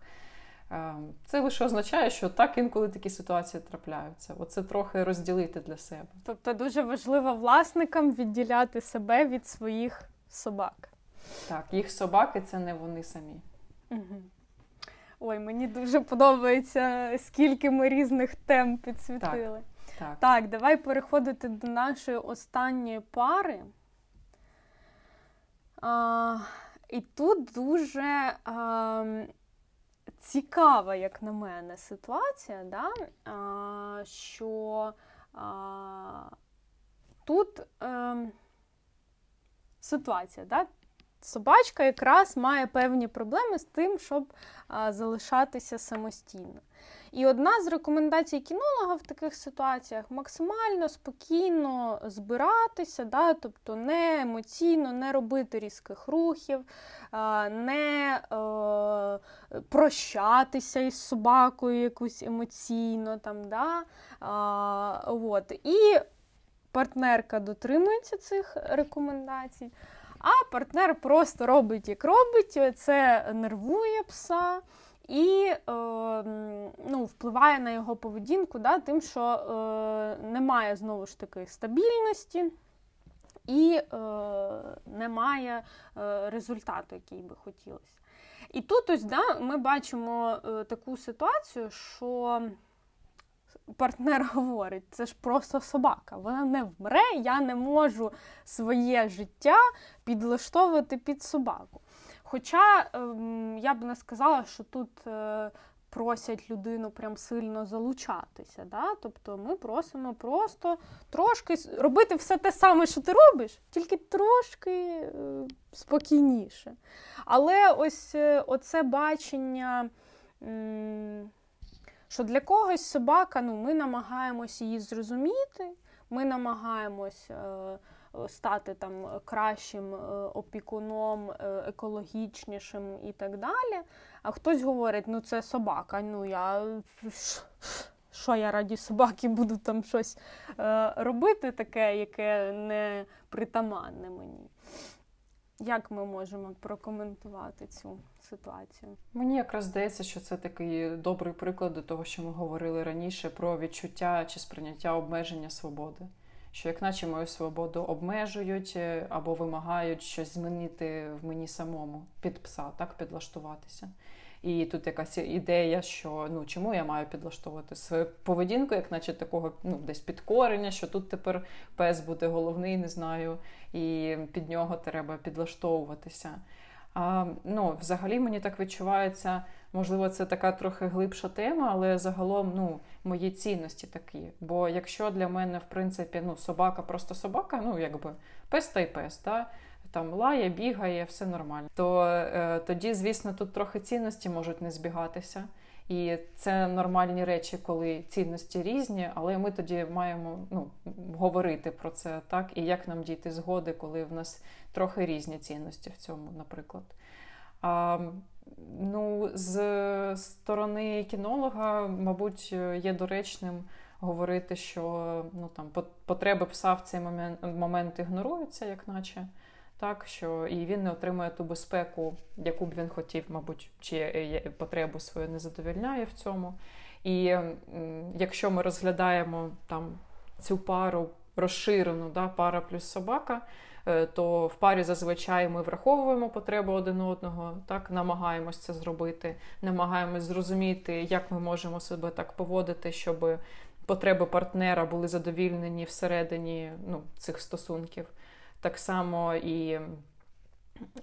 Це лише означає, що так інколи такі ситуації трапляються. Оце трохи розділити для себе. Тобто дуже важливо власникам відділяти себе від своїх собак. Так, їх собаки це не вони самі. Угу. Ой, мені дуже подобається, скільки ми різних тем підсвітили. Так, так. так давай переходити до нашої останньої пари. А, І тут дуже а, цікава, як на мене, ситуація, да? а, що а, тут а, ем, ситуація, да? Собачка якраз має певні проблеми з тим, щоб залишатися самостійно. І одна з рекомендацій кінолога в таких ситуаціях максимально спокійно збиратися, да, тобто не емоційно, не робити різких рухів, не е, прощатися із собакою якусь емоційно. Там, да, от. І партнерка дотримується цих рекомендацій. А партнер просто робить, як робить, це нервує пса і е, ну, впливає на його поведінку, да, тим, що е, немає знову ж таки стабільності. І е, немає е, результату, який би хотілося. І тут ось да, ми бачимо е, таку ситуацію, що партнер <laughs> говорить, це ж просто собака, вона не вмре, я не можу своє життя підлаштовувати під собаку. Хоча ем, я б не сказала, що тут е, просять людину прям сильно залучатися. Да? Тобто ми просимо просто трошки робити все те саме, що ти робиш, тільки трошки е, спокійніше. Але ось е, оце бачення що для когось собака, ну, ми намагаємось її зрозуміти, ми намагаємось е, стати там кращим е, опікуном, е, екологічнішим і так далі. А хтось говорить, ну це собака, ну я. Що я раді собаки буду там щось е, робити, таке, яке не притаманне мені. Як ми можемо прокоментувати цю ситуацію? Мені якраз здається, що це такий добрий приклад до того, що ми говорили раніше про відчуття чи сприйняття обмеження свободи. Що, як наче мою свободу обмежують е, або вимагають щось змінити в мені самому під пса, так підлаштуватися. І тут якась ідея, що ну чому я маю підлаштовувати свою поведінку, як наче такого ну, десь підкорення, що тут тепер пес буде головний, не знаю, і під нього треба підлаштовуватися. А, ну, Взагалі мені так відчувається, можливо, це така трохи глибша тема, але загалом ну, мої цінності такі. Бо якщо для мене, в принципі, ну, собака просто собака, ну якби пес та й пес. Да? Там лає, бігає, все нормально. То е, тоді, звісно, тут трохи цінності можуть не збігатися. І це нормальні речі, коли цінності різні, але ми тоді маємо ну, говорити про це так, і як нам дійти згоди, коли в нас трохи різні цінності в цьому, наприклад. А, Ну, З сторони кінолога, мабуть, є доречним говорити, що ну, там, потреби пса в цей момент, момент ігноруються, як наче так що і він не отримує ту безпеку, яку б він хотів, мабуть, чи потребу свою не задовільняє в цьому. І якщо ми розглядаємо там цю пару розширену, да, пара плюс собака. Е, то в парі зазвичай ми враховуємо потребу один одного, так намагаємось це зробити, намагаємось зрозуміти, як ми можемо себе так поводити, щоб потреби партнера були задовільнені всередині ну, цих стосунків. Так само і,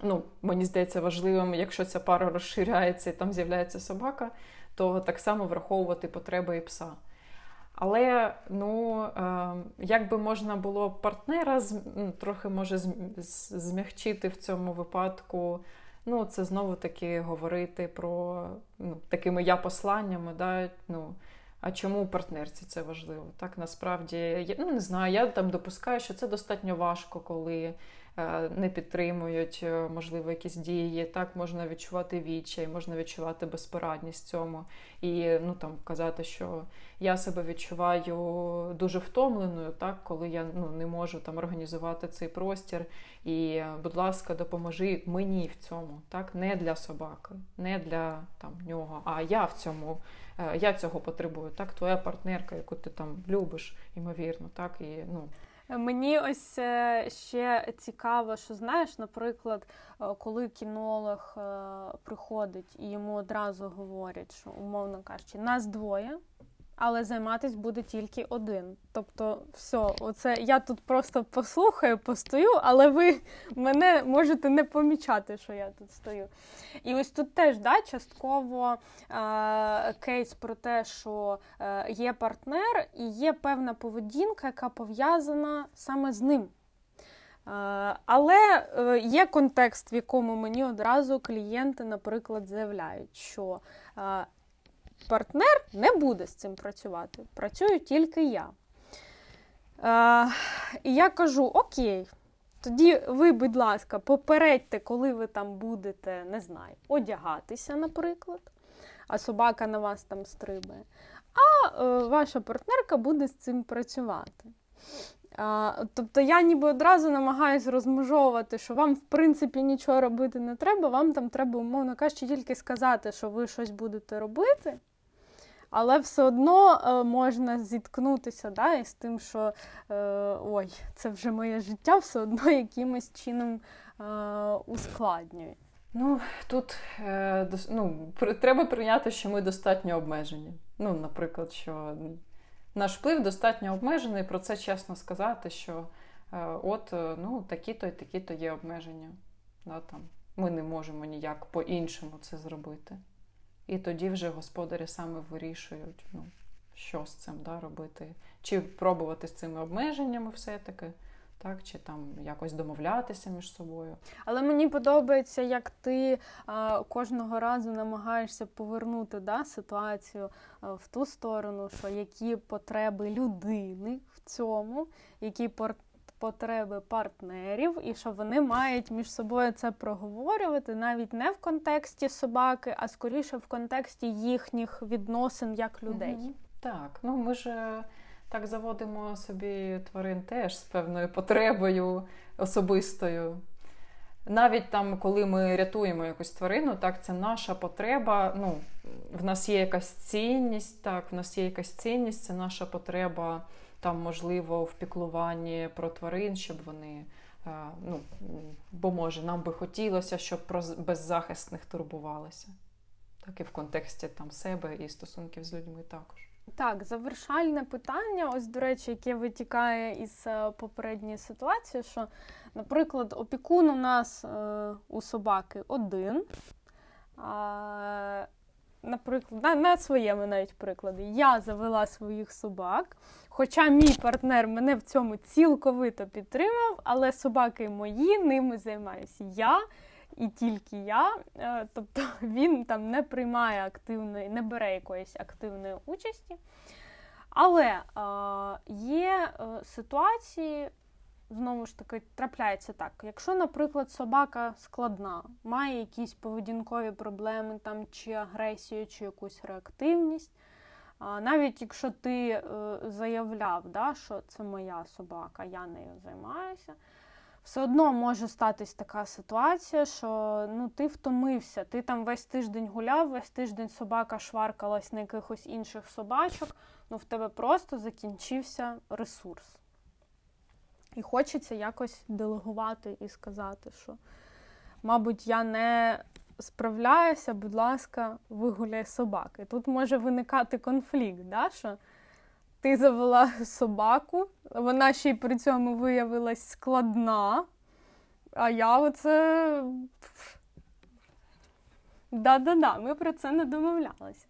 ну, мені здається, важливим, якщо ця пара розширяється і там з'являється собака, то так само враховувати потреби і пса. Але ну, е, як би можна було партнера трохи може змягчити в цьому випадку, ну, це знову таки говорити про ну, такими я-посланнями. да, ну, а чому у партнерці це важливо? Так насправді я ну не знаю. Я там допускаю, що це достатньо важко, коли е, не підтримують, е, можливо, якісь дії. Так можна відчувати відчай, можна відчувати безпорадність цьому. І ну там казати, що я себе відчуваю дуже втомленою, так, коли я ну не можу там організувати цей простір. І, будь ласка, допоможи мені в цьому, так, не для собаки, не для там нього, а я в цьому. Е, я цього потребую. Так, твоя партнерка, яку ти там любиш, ймовірно, так і ну. Мені ось е, ще цікаво, що знаєш, наприклад, е, коли кінолог приходить і йому одразу говорять, що умовно кажучи, нас двоє але займатись буде тільки один. Тобто, все, оце я тут просто послухаю, постою, але ви мене можете не помічати, що я тут стою. І ось тут теж да, частково е- кейс про те, що е- є партнер і є певна поведінка, яка пов'язана саме з ним. Е, але е, є контекст, в якому мені одразу клієнти, наприклад, заявляють, що е, партнер не буде з цим працювати. Працюю тільки я. Е, І я кажу: Окей, тоді ви, будь ласка, попередьте, коли ви там будете, не знаю, одягатися, наприклад, а собака на вас там стрибає. А е, ваша партнерка буде з цим працювати. А, Тобто я ніби одразу намагаюся розмежовувати, що вам, в принципі, нічого робити не треба, вам там треба, умовно кажучи, тільки сказати, що ви щось будете робити але все одно е, можна зіткнутися да, із тим, що е, ой, це вже моє життя все одно якимось чином е, ускладнює. Ну, тут ну, треба прийняти, що ми достатньо обмежені. Ну, наприклад, що наш вплив достатньо обмежений, про це чесно сказати, що от ну, такі-то і такі-то є обмеження. Да, там. Ми не можемо ніяк по-іншому це зробити. І тоді вже господарі саме вирішують, ну, що з цим да, робити, чи пробувати з цими обмеженнями все-таки, так, чи там якось домовлятися між собою. Але мені подобається, як ти а, кожного разу намагаєшся повернути да, ситуацію а, в ту сторону, що які потреби людини в цьому, які потреби партнерів, і що вони мають між собою це проговорювати навіть не в контексті собаки, а скоріше в контексті їхніх відносин як людей. Так, ну ми ж е, так заводимо собі тварин теж з певною потребою особистою. навіть там, коли ми рятуємо якусь тварину, так це наша потреба. Ну, в нас є якась цінність, так, в нас є якась цінність, це наша потреба, там, можливо, в піклуванні про тварин, щоб вони. Е, ну, Бо може, нам би хотілося, щоб про беззахисних турбувалися. Так і в контексті там себе і стосунків з людьми також. Так, завершальне питання, ось, до речі, яке витікає із е, попередньої ситуації, що, наприклад, опікун у нас е, у собаки один. А, Наприклад, на, на своєму навіть прикладі, я завела своїх собак, хоча мій партнер мене в цьому цілковито підтримав, але собаки мої, ними займаюся я і тільки я. Е, тобто <laughs> він там не приймає активної, не бере якоїсь активної участі. Але е, є е, ситуації, знову ж таки, трапляється так. Якщо, наприклад, собака складна, має якісь поведінкові проблеми, там, чи агресію, чи якусь реактивність. Навіть якщо ти е, заявляв, да, що це моя собака, я нею займаюся, все одно може статись така ситуація, що ну, ти втомився, ти там весь тиждень гуляв, весь тиждень собака шваркалась на якихось інших собачок, ну в тебе просто закінчився ресурс. І хочеться якось делегувати і сказати, що, мабуть, я не справляюся, будь ласка, вигуляй собаки. Тут може виникати конфлікт, да, що ти завела собаку, вона ще й при цьому виявилась складна, а я оце. Да-да-да, ми про це не домовлялися.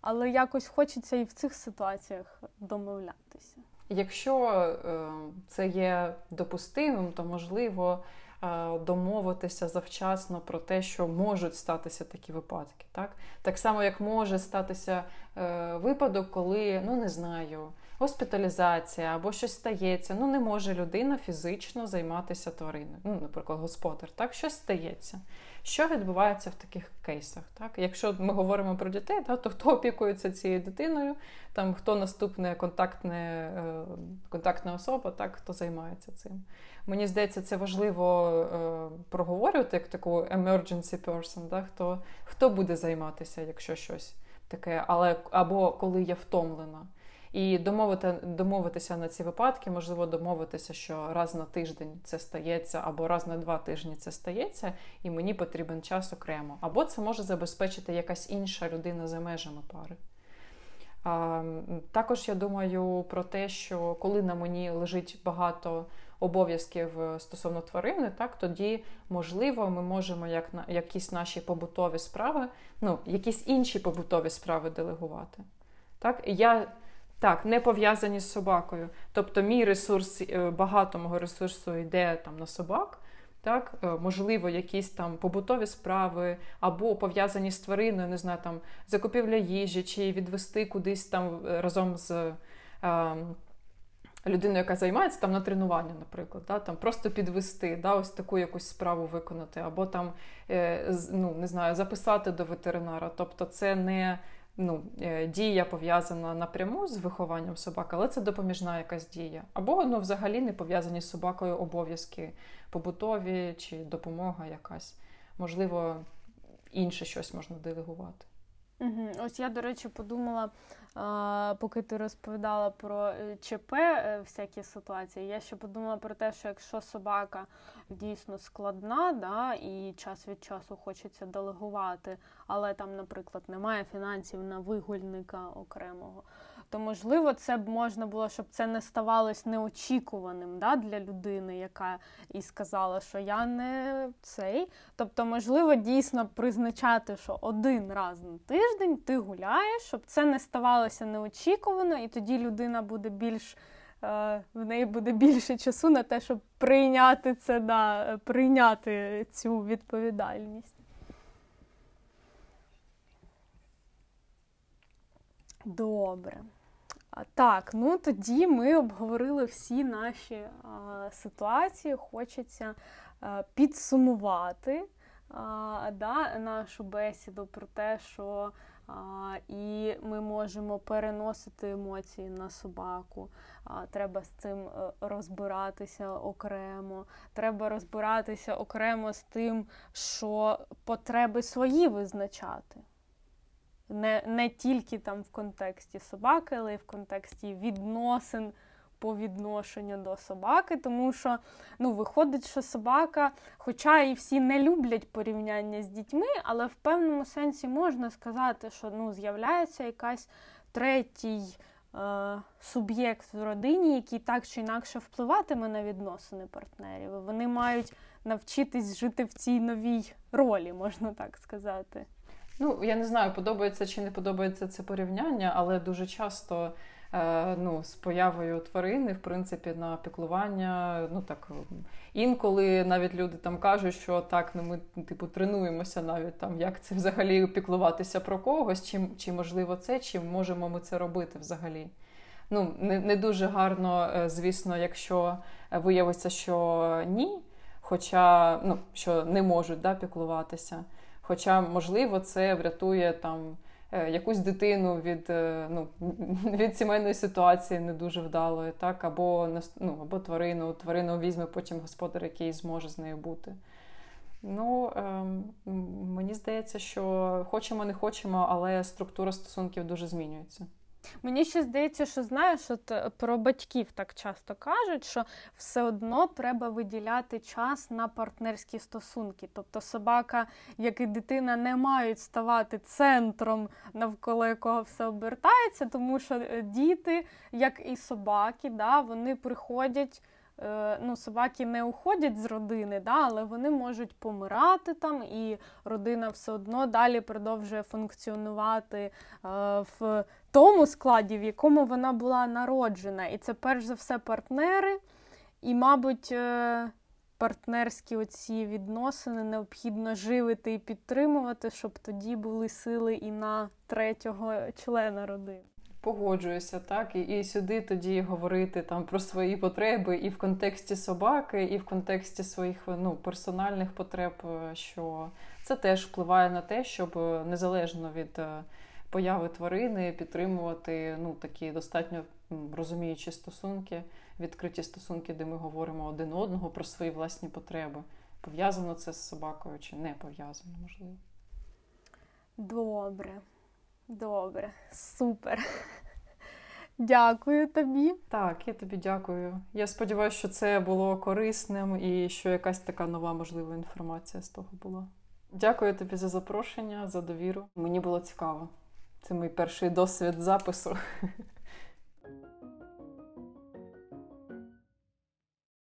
Але якось хочеться і в цих ситуаціях домовлятися. Якщо е, це є допустимим, то можливо домовитися завчасно про те, що можуть статися такі випадки. Так так само, як може статися е, випадок, коли, ну не знаю, госпіталізація або щось стається. Ну, не може людина фізично займатися твариною. Ну, наприклад, господар, так, щось стається. Що відбувається в таких кейсах? Так? Якщо ми говоримо про дітей, так, то хто опікується цією дитиною, там хто наступне контактне, е, контактна особа, так, хто займається цим. Мені здається, це важливо е, проговорювати як таку emergency person, так, хто хто буде займатися, якщо щось таке, але або коли я втомлена. І домовити, домовитися на ці випадки, можливо, домовитися, що раз на тиждень це стається, або раз на два тижні це стається, і мені потрібен час окремо. Або це може забезпечити якась інша людина за межами пари. А, Також я думаю про те, що коли на мені лежить багато обов'язків е, стосовно тварини, так тоді можливо ми можемо як на якісь наші побутові справи, ну якісь інші побутові справи делегувати. Так, я так, не пов'язані з собакою. Тобто, мій ресурс, е, багато мого ресурсу йде там на собак. Так, е, можливо, якісь там побутові справи, або пов'язані з твариною, не знаю, там закупівля їжі, чи відвести кудись там разом з е, людиною, яка займається там на тренування, наприклад, да, там просто підвести, да, ось таку якусь справу виконати, або там е, ну, не знаю, записати до ветеринара. Тобто, це не ну, е, дія пов'язана напряму з вихованням собак, але це допоміжна якась дія. Або ну, взагалі не пов'язані з собакою обов'язки побутові чи допомога якась. Можливо, інше щось можна делегувати. Ось я, до речі, подумала, поки ти розповідала про е, ЧП е, всякі ситуації, я ще подумала про те, що якщо собака дійсно складна, да, і час від часу хочеться делегувати, але там, наприклад, немає фінансів на вигульника окремого, то можливо це б можна було, щоб це не ставалось неочікуваним да, для людини, яка і сказала, що я не цей. Тобто, можливо, дійсно призначати, що один раз на тиждень ти гуляєш, щоб це не ставалося неочікувано, і тоді людина буде більш. Е, в неї буде більше часу на те, щоб прийняти це, да, прийняти цю відповідальність. Добре. Так, ну тоді ми обговорили всі наші а, ситуації. Хочеться а, підсумувати а, да, нашу бесіду про те, що і ми можемо переносити емоції на собаку. Треба з цим е, розбиратися окремо. Треба розбиратися окремо з тим, що потреби свої визначати. Не не тільки там в контексті собаки, але й в контексті відносин по відношенню до собаки, тому що ну, виходить, що собака, хоча і всі не люблять порівняння з дітьми, але в певному сенсі можна сказати, що ну, з'являється якась третій е, суб'єкт в родині, який так чи інакше впливатиме на відносини партнерів. Вони мають навчитись жити в цій новій ролі, можна так сказати. Ну, я не знаю, подобається чи не подобається це порівняння, але дуже часто Е, ну, з появою тварини, в принципі, на піклування. Ну так інколи навіть люди там кажуть, що так, ну ми типу тренуємося навіть там, як це взагалі піклуватися про когось, чи, чи можливо це, чи можемо ми це робити взагалі. Ну, не, не дуже гарно, е, звісно, якщо виявиться, що ні. Хоча ну, що не можуть да, піклуватися. Хоча, можливо, це врятує там Е, якусь дитину від е, ну, <laughs> від сімейної ситуації не дуже вдалої, так, або ну, або тварину, тварину візьме потім господар, який зможе з нею бути. Ну, ем, мені здається, що хочемо, не хочемо, але структура стосунків дуже змінюється. Мені ще здається, що знаєш, от е, про батьків так часто кажуть, що все одно треба виділяти час на партнерські стосунки. Тобто собака, як і дитина, не мають ставати центром, навколо якого все обертається, тому що е, діти, як і собаки, да, вони приходять. Е, ну, собаки не уходять з родини, да, але вони можуть помирати там, і родина все одно далі продовжує функціонувати е, в тому складі, в якому вона була народжена. І це перш за все партнери. І, мабуть, е, партнерські оці відносини необхідно живити і підтримувати, щоб тоді були сили і на третього члена родини. Погоджуюся, так, і і сюди тоді говорити там про свої потреби і в контексті собаки, і в контексті своїх ну, персональних потреб, е, що це теж впливає на те, щоб е, незалежно від е, появи тварини підтримувати ну, такі достатньо розуміючі стосунки, відкриті стосунки, де ми говоримо один одного про свої власні потреби. Пов'язано це з собакою чи не пов'язано, можливо. Добре. Добре, супер. <laughs> Дякую тобі. Так, я тобі дякую. Я сподіваюся, що це було корисним і що якась така нова можлива інформація з того була. Дякую тобі за запрошення, за довіру. Мені було цікаво. Це мій перший досвід запису. <laughs>